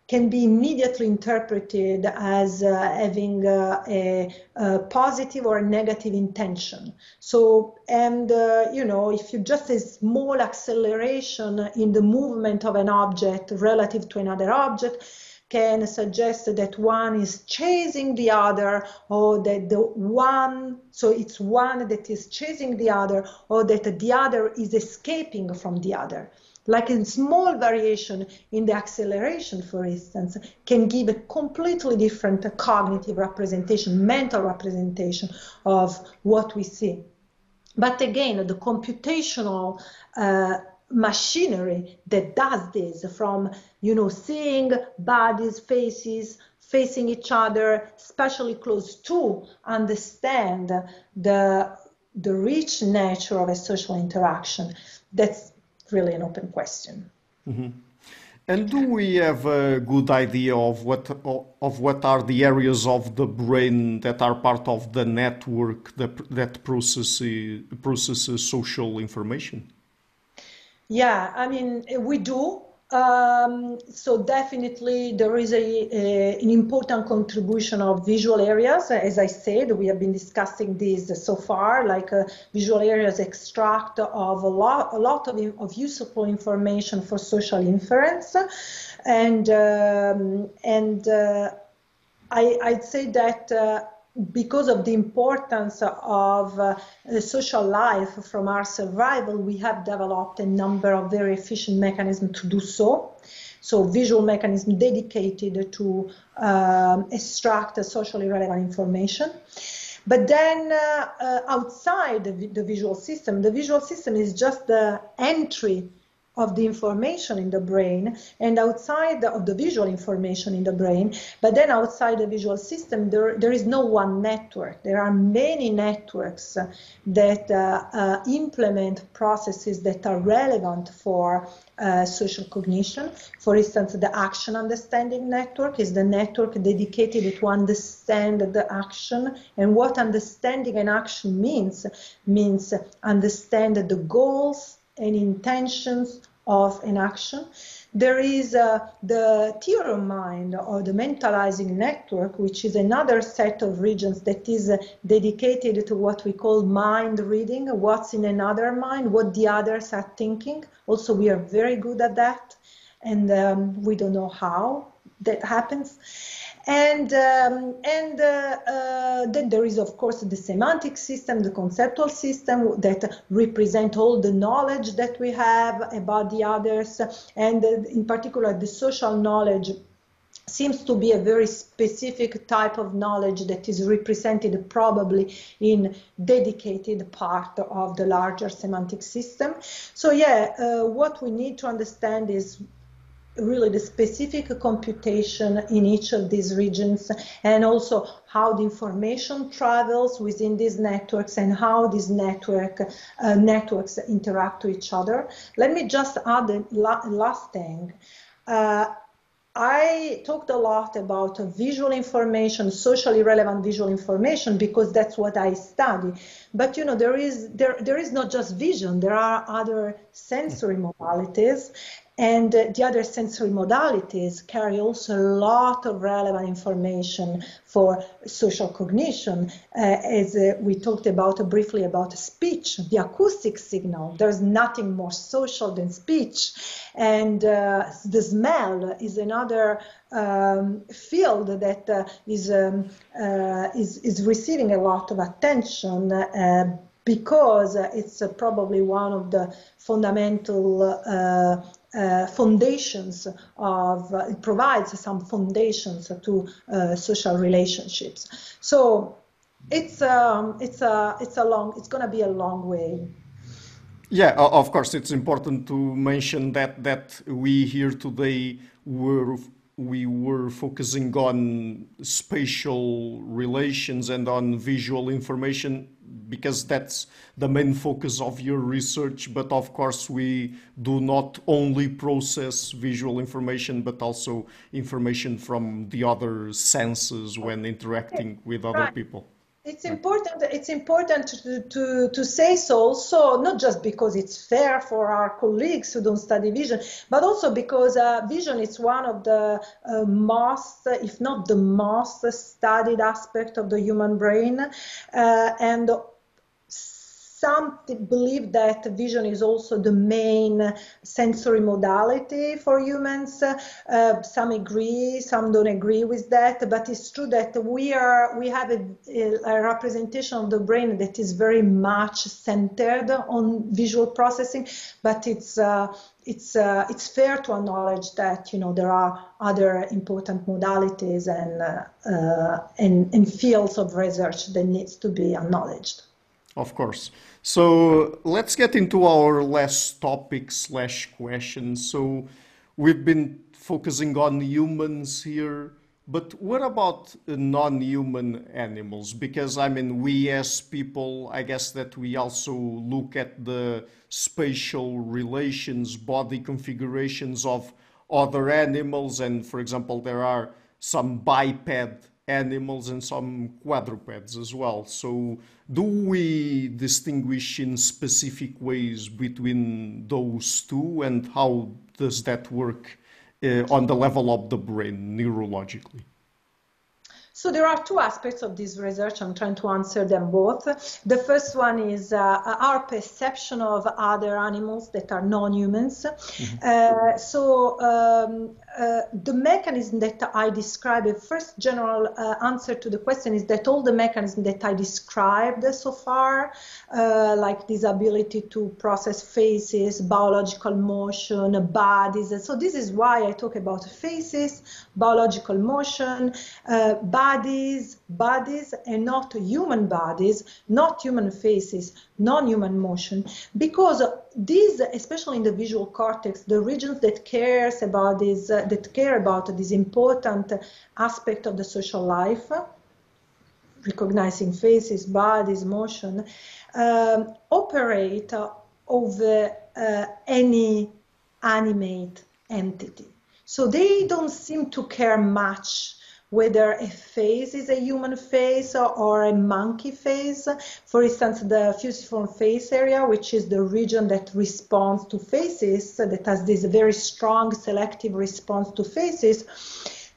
can be immediately interpreted as uh, having uh, a, a, positive or a negative intention. So, and uh, you know, if you just a small acceleration in the movement of an object relative to another object, can suggest that one is chasing the other or that the one so it's one that is chasing the other or that the other is escaping from the other. Like a small variation in the acceleration for instance can give a completely different cognitive representation mental representation of what we see. But again the computational uh, machinery that does this from you know seeing bodies faces facing each other especially close to understand the the rich nature of a social interaction. That's really an open question.
Mm-hmm. and do we have a good idea of what of what are the areas of the brain that are part of the network that, that processes processes social information
yeah, I mean, we do. Um, so definitely there is a, a, an important contribution of visual areas. As I said, we have been discussing this so far, like uh, visual areas extract of a lot, a lot of, of useful information for social inference. And, um, and uh, I, would say that uh, because of the importance of uh, social life from our survival, we have developed a number of very efficient mechanisms to do so. So visual mechanism dedicated to um, extract socially relevant information. But then uh, uh, outside the, the visual system, the visual system is just the entry of the information in the brain and outside of the visual information in the brain but then outside the visual system there, there is no one network. There are many networks that uh, uh, implement processes that are relevant for uh, social cognition. For instance the action understanding network is the network dedicated to understand the action and what understanding an action means means understand the goals and intentions of an action. There is uh, the theory mind or the mentalizing network, which is another set of regions that is uh, dedicated to what we call mind reading, what's in another mind, what the others are thinking. Also, we are very good at that, and um, we don't know how that happens. And, um, and uh, uh, then there is, of course, the semantic system, the conceptual system that represent all the knowledge that we have about the others, and uh, in particular, the social knowledge seems to be a very specific type of knowledge that is represented probably in dedicated part of the larger semantic system. So yeah, uh, what we need to understand is really the specific computation in each of these regions and also how the information travels within these networks and how these network uh, networks interact to each other. Let me just add a last thing. Uh, I talked a lot about visual information, socially relevant visual information, because that's what I study. But you know, there is there there is not just vision. There are other sensory modalities, and the other sensory modalities carry also a lot of relevant information for social cognition. Uh, as uh, we talked about uh, briefly about speech, the acoustic signal, there's nothing more social than speech. And uh, the smell is another um, field that uh, is, um, uh, is, is receiving a lot of attention because it's probably one of the fundamental uh, foundations of, uh, it provides some foundations to uh, social relationships. So it's um, it's a it's a long it's going to be a long way.
Yeah, of course, it's important to mention that that we here today were we were focusing on spatial relations and on visual information because that's the main focus of your research. But of course, we do not only process visual information, but also information from the other senses when interacting with other people.
It's important. It's important to, to, to say so. So not just because it's fair for our colleagues who don't study vision, but also because uh, vision is one of the uh, most, if not the most, studied aspect of the human brain, uh, and some believe that vision is also the main sensory modality for humans. Uh, some agree, some don't agree with that, but it's true that we are we have a, a representation of the brain that is very much centered on visual processing, but it's uh, it's uh, it's fair to acknowledge that you know there are other important modalities and uh, uh, and, and fields of research that needs to be acknowledged.
Of course. So let's get into our last topic slash question. So we've been focusing on humans here, but what about non-human animals? Because I mean, we as people, I guess that we also look at the spatial relations, body configurations of other animals, and for example, there are some biped animals and some quadrupeds as well. So do we distinguish in specific ways between those two and how does that work uh, on the level of the brain neurologically?
So there are two aspects of this research. I'm trying to answer them both. The first one is uh, our perception of other animals that are non-humans. Mm-hmm. Uh, so um, uh, the mechanism that I described, the first general uh, answer to the question is that all the mechanisms that I described so far, uh, like this ability to process faces, biological motion, bodies. So this is why I talk about faces, biological motion, uh, bodies, bodies, and not human bodies, not human faces, non-human motion, because these, especially in the visual cortex, the regions that cares about this, uh, that care about this important aspect of the social life, recognizing faces, bodies, motion, um, operate over uh, any animate entity. So they don't seem to care much whether a face is a human face or a monkey face. For instance, the fusiform face area, which is the region that responds to faces, that has this very strong selective response to faces,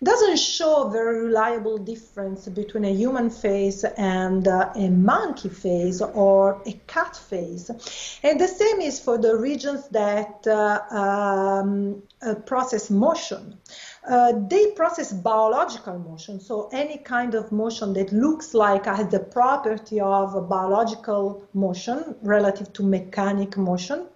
doesn't show a very reliable difference between a human face and uh, a monkey face or a cat face. And the same is for the regions that uh, um, uh, process motion. Uh, they process biological motion, so any kind of motion that looks like has the property of a biological motion relative to mechanic motion.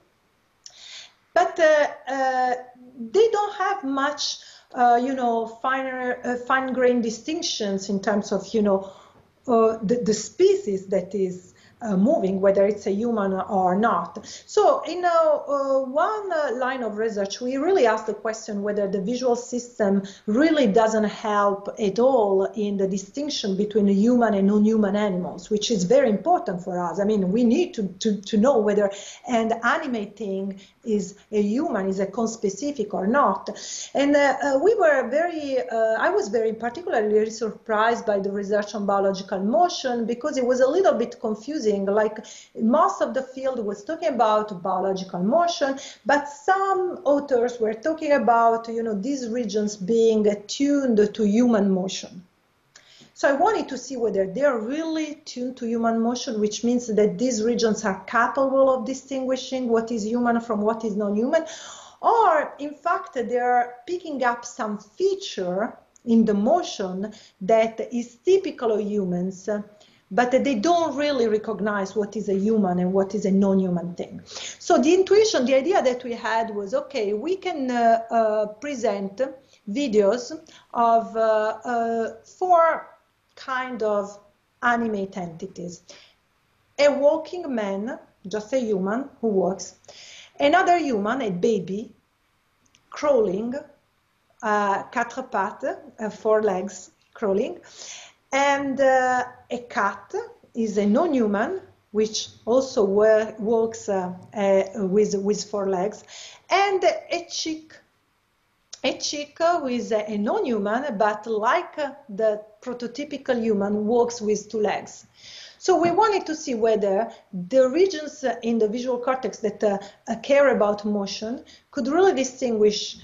But uh, uh, they don't have much, uh, you know, finer, uh, fine-grained distinctions in terms of, you know, the, the species that is uh, moving, whether it's a human or not. So in uh, one uh, line of research, we really asked the question whether the visual system really doesn't help at all in the distinction between human and non-human animals, which is very important for us. I mean, we need to, to, to know whether and animating is a human, is a conspecific or not. And uh, uh, we were very, I was very particularly surprised by the research on biological motion because it was a little bit confusing. Like most of the field was talking about biological motion, but some authors were talking about, you know, these regions being attuned to human motion. So I wanted to see whether they are really tuned to human motion, which means that these regions are capable of distinguishing what is human from what is non-human, or in fact they are picking up some feature in the motion that is typical of humans but they don't really recognize what is a human and what is a non-human thing. So the intuition, the idea that we had was, okay, we can uh, uh, present videos of uh, uh four kind of animate entities. A walking man, just a human who walks, another human, a baby, crawling, uh, quatre pattes, uh, four legs crawling, and uh, a cat is a non-human which also walks uh, uh, with, with four legs, and a chick a chick with a non-human, but like the prototypical human, walks with two legs. So we wanted to see whether the regions in the visual cortex that uh, care about motion could really distinguish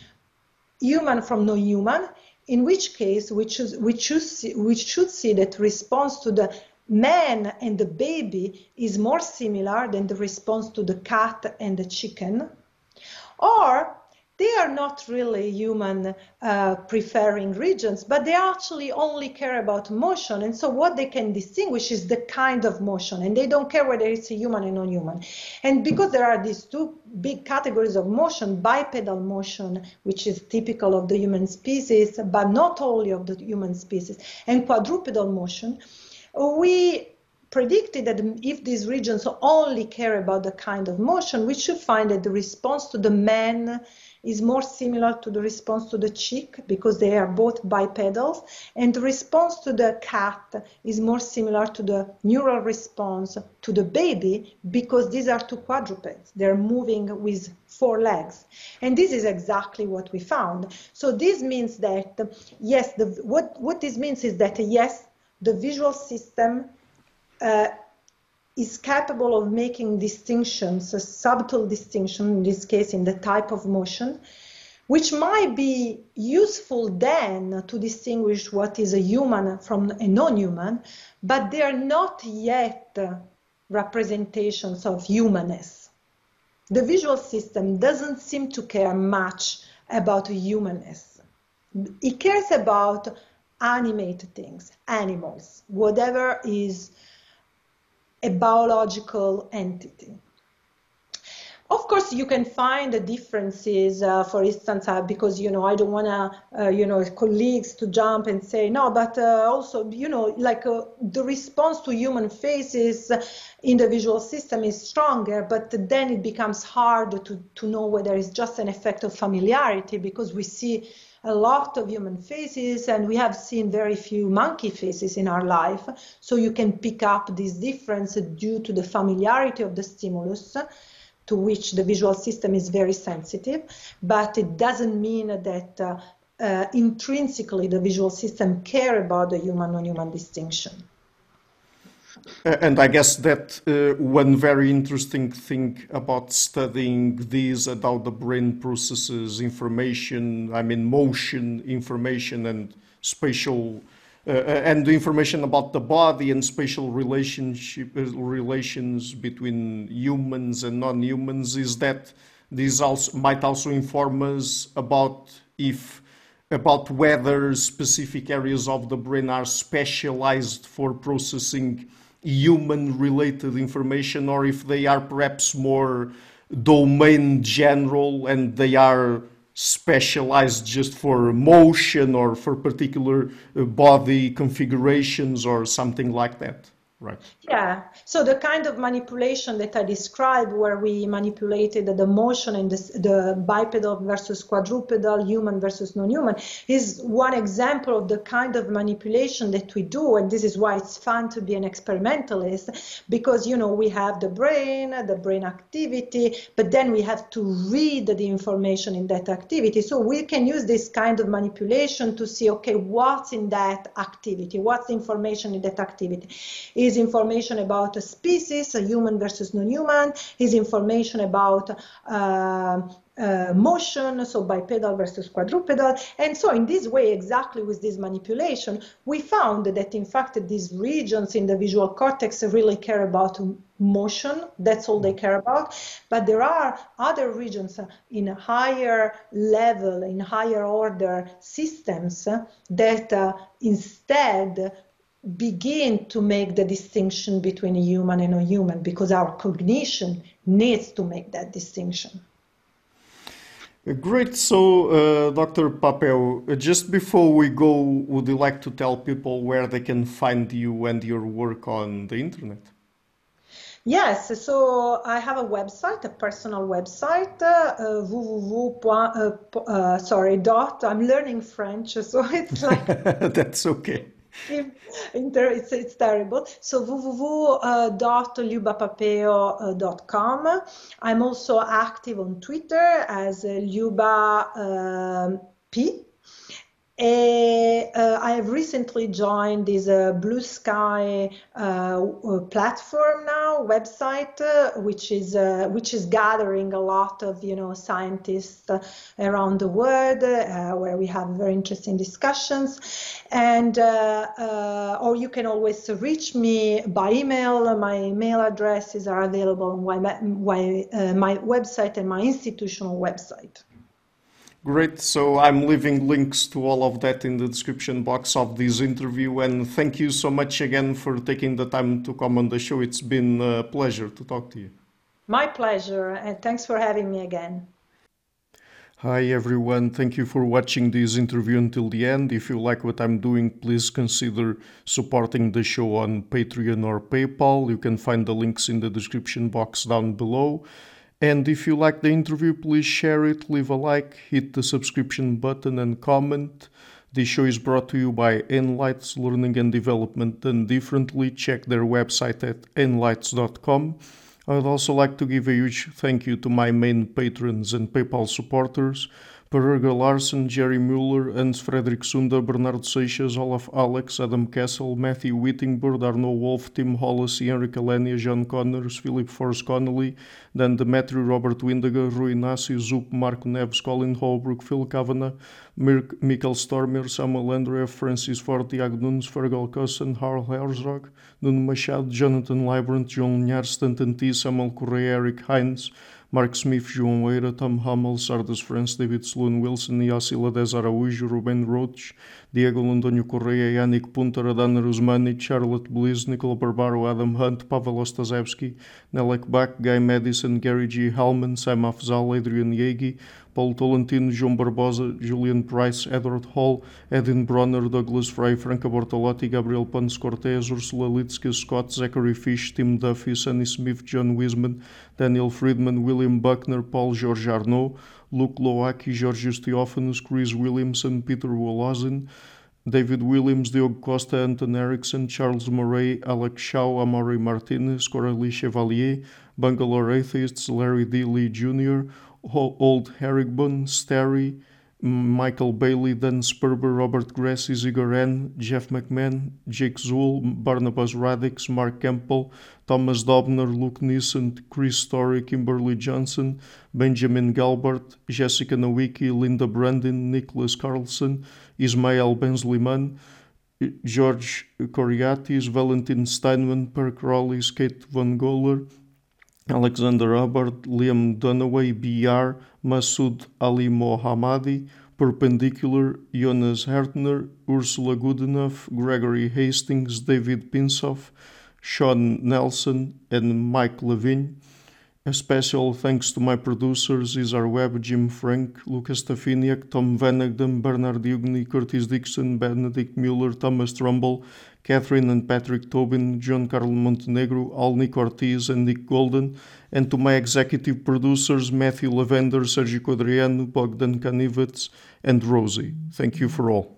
human from non-human, in which case we, choose, we, choose, we should see that response to the man and the baby is more similar than the response to the cat and the chicken. Or they are not really human uh, preferring regions, but they actually only care about motion. And so what they can distinguish is the kind of motion, and they don't care whether it's a human or non-human. And because there are these two big categories of motion, bipedal motion, which is typical of the human species, but not only of the human species, and quadrupedal motion, we predicted that if these regions only care about the kind of motion, we should find that the response to the man is more similar to the response to the chick because they are both bipedals, and the response to the cat is more similar to the neural response to the baby because these are two quadrupeds. They're moving with four legs. And this is exactly what we found. So this means that, yes, the, what, what this means is that, yes, the visual system uh, is capable of making distinctions, a subtle distinction, in this case in the type of motion, which might be useful then to distinguish what is a human from a non-human, but they are not yet representations of humanness. The visual system doesn't seem to care much about humanness. It cares about animate things, animals, whatever is a biological entity. Of course, you can find the differences, uh, for instance, uh, because, you know, I don't want to, uh, you know, colleagues to jump and say, no, but uh, also, you know, like uh, the response to human faces in the visual system is stronger, but then it becomes hard to, to know whether it's just an effect of familiarity because we see a lot of human faces and we have seen very few monkey faces in our life. So you can pick up this difference due to the familiarity of the stimulus to which the visual system is very sensitive, but it doesn't mean that uh, uh, intrinsically the visual system care about the human non-human distinction.
And I guess that uh, one very interesting thing about studying these and how the brain processes information, I mean motion, information and spatial, uh, uh and information about the body and spatial relationship uh, relations between humans and non-humans is that these also might also inform us about if about whether specific areas of the brain are specialized for processing human related information or if they are perhaps more domain general and they are specialized just for motion or for particular uh, body configurations or something like that. Right.
Yeah. So the kind of manipulation that I described, where we manipulated the motion in this, the bipedal versus quadrupedal, human versus non-human, is one example of the kind of manipulation that we do. And this is why it's fun to be an experimentalist, because you know we have the brain, the brain activity, but then we have to read the information in that activity. So we can use this kind of manipulation to see, okay, what's in that activity, what's the information in that activity is information about a species, a human versus non-human, is information about uh, uh, motion, so bipedal versus quadrupedal. And so in this way, exactly with this manipulation, we found that in fact these regions in the visual cortex really care about motion. That's all they care about. But there are other regions in a higher level, in higher order systems that uh, instead begin to make the distinction between a human and a human because our cognition needs to make that distinction.
Great. So, uh, Dr. Papeo, uh, just before we go, would you like to tell people where they can find you and your work on the internet?
Yes, so I have a website, a personal website, uh, www. Uh, uh, sorry, dot. I'm learning French, so it's like
that's okay.
It's, it's terrible. So www.liubapapeo.com. Uh, I'm also active on Twitter as Liuba um, P. Uh, I have recently joined this uh, Blue Sky uh, uh platform now website, uh, which is uh, which is gathering a lot of you know scientists around the world, where we have very interesting discussions, and or you can always reach me by email. My email addresses are available on my, my, my website and my institutional website.
Great. So I'm leaving links to all of that in the description box of this interview. And thank you so much again for taking the time to come on the show. It's been a pleasure to talk to you.
My pleasure. And thanks for having me again.
Hi everyone, thank you for watching this interview until the end. If you like what I'm doing, please consider supporting the show on Patreon or PayPal. You can find the links in the description box down below. And if you like the interview, please share it, leave a like, hit the subscription button, and comment. This show is brought to you by Enlites Learning and Development done differently. Check their website at enlites.com. I'd also like to give a huge thank you to my main patrons and PayPal supporters. Per Larsen, Jerry Mueller, Hans Frederick Sunder, Bernardo Seixas, Olaf Alex, Adam Kessel, Matthew Whittingbird, Arno Wolf, Tim Hollis, Henrik Alenia, John Connors, Philip Force Connolly, Dan Demetri, Robert Windiger, Rui Inácio, Zup, Marco Neves, Colin Holbrook, Phil Kavanagh, Mirk, Michael Stormer, Samuel Andrea, Francis Ford, Tiago Nunes, Fergal Cussen, Hal Herzog, Nuno Machado, Jonathan Librant, John Linhares, Stanton T, Samuel Correa, Eric Hines, Mark Smith, João Eira, Tom Hummel, Sardas France, David Sloan Wilson, Yossi Lades Araújo, Ruben Roach, Diego Londonio Correia, Yannick Punter, Adana Rusmani, Charlotte Bliss, Nicola Barbaro, Adam Hunt, Pavel Ostaszewski, Nelek Bach, Guy Madison, Gary G. Hallman, Sam Afzal, Adrian Yegi, Paulo Tolentino, João Barbosa, Julian Price, Edward Hall, Edin Bronner, Douglas Frey, Franca Bortolotti, Gabriel Ponce Cortez, Ursula Litsky, Scott, Zachary Fish, Tim Duffy, Sunny Smith, John Wiseman, Daniel Friedman, William Buckner, Paul George Arnaud, Luke Loaki, Georgios Theophanos, Chris Williamson, Peter Wolozin, David Williams, Diogo Costa, Anton Erickson, Charles Murray, Alex Shaw, Amaury Martinez, Coralie Chevallier, Bangalore Atheists, Larry D. Lee Jr., Old Herrigbon, Starry, Michael Bailey, Dan Sperber, Robert Grassi, Zigor N, Jeff McMahan, Jake Zool, Barnabas Radix, Mark Campbell, Thomas Dobner, Luke Neeson, Chris Story, Kimberly Johnson, Benjamin Galbert, Jessica Nowicki, Linda Brandon, Nicholas Carlson, Ismael Benzliman, George Coriatis, Valentin Steinman, Perk Rowley, Kate Van Goller, Alexander Hubbard, Liam Dunaway, BR, Masoud Ali Mohammadi, Perpendicular, Jonas Hertner, Ursula Goodenough, Gregory Hastings, David Pinsof, Sean Nelson, and Mike Levine. A special thanks to my producers Isar Webb, Jim Frank, Lucas Stafiniak, Tom Vanagdam, Bernard Ugni, Curtis Dixon, Benedict Mueller, Thomas Trumbull, Catherine and Patrick Tobin, John Carlo Montenegro, Alnick Ortiz, and Nick Golden, and to my executive producers Matthew Lavender, Sergio Adriano, Bogdan Kanivets, and Rosie. Thank you for all.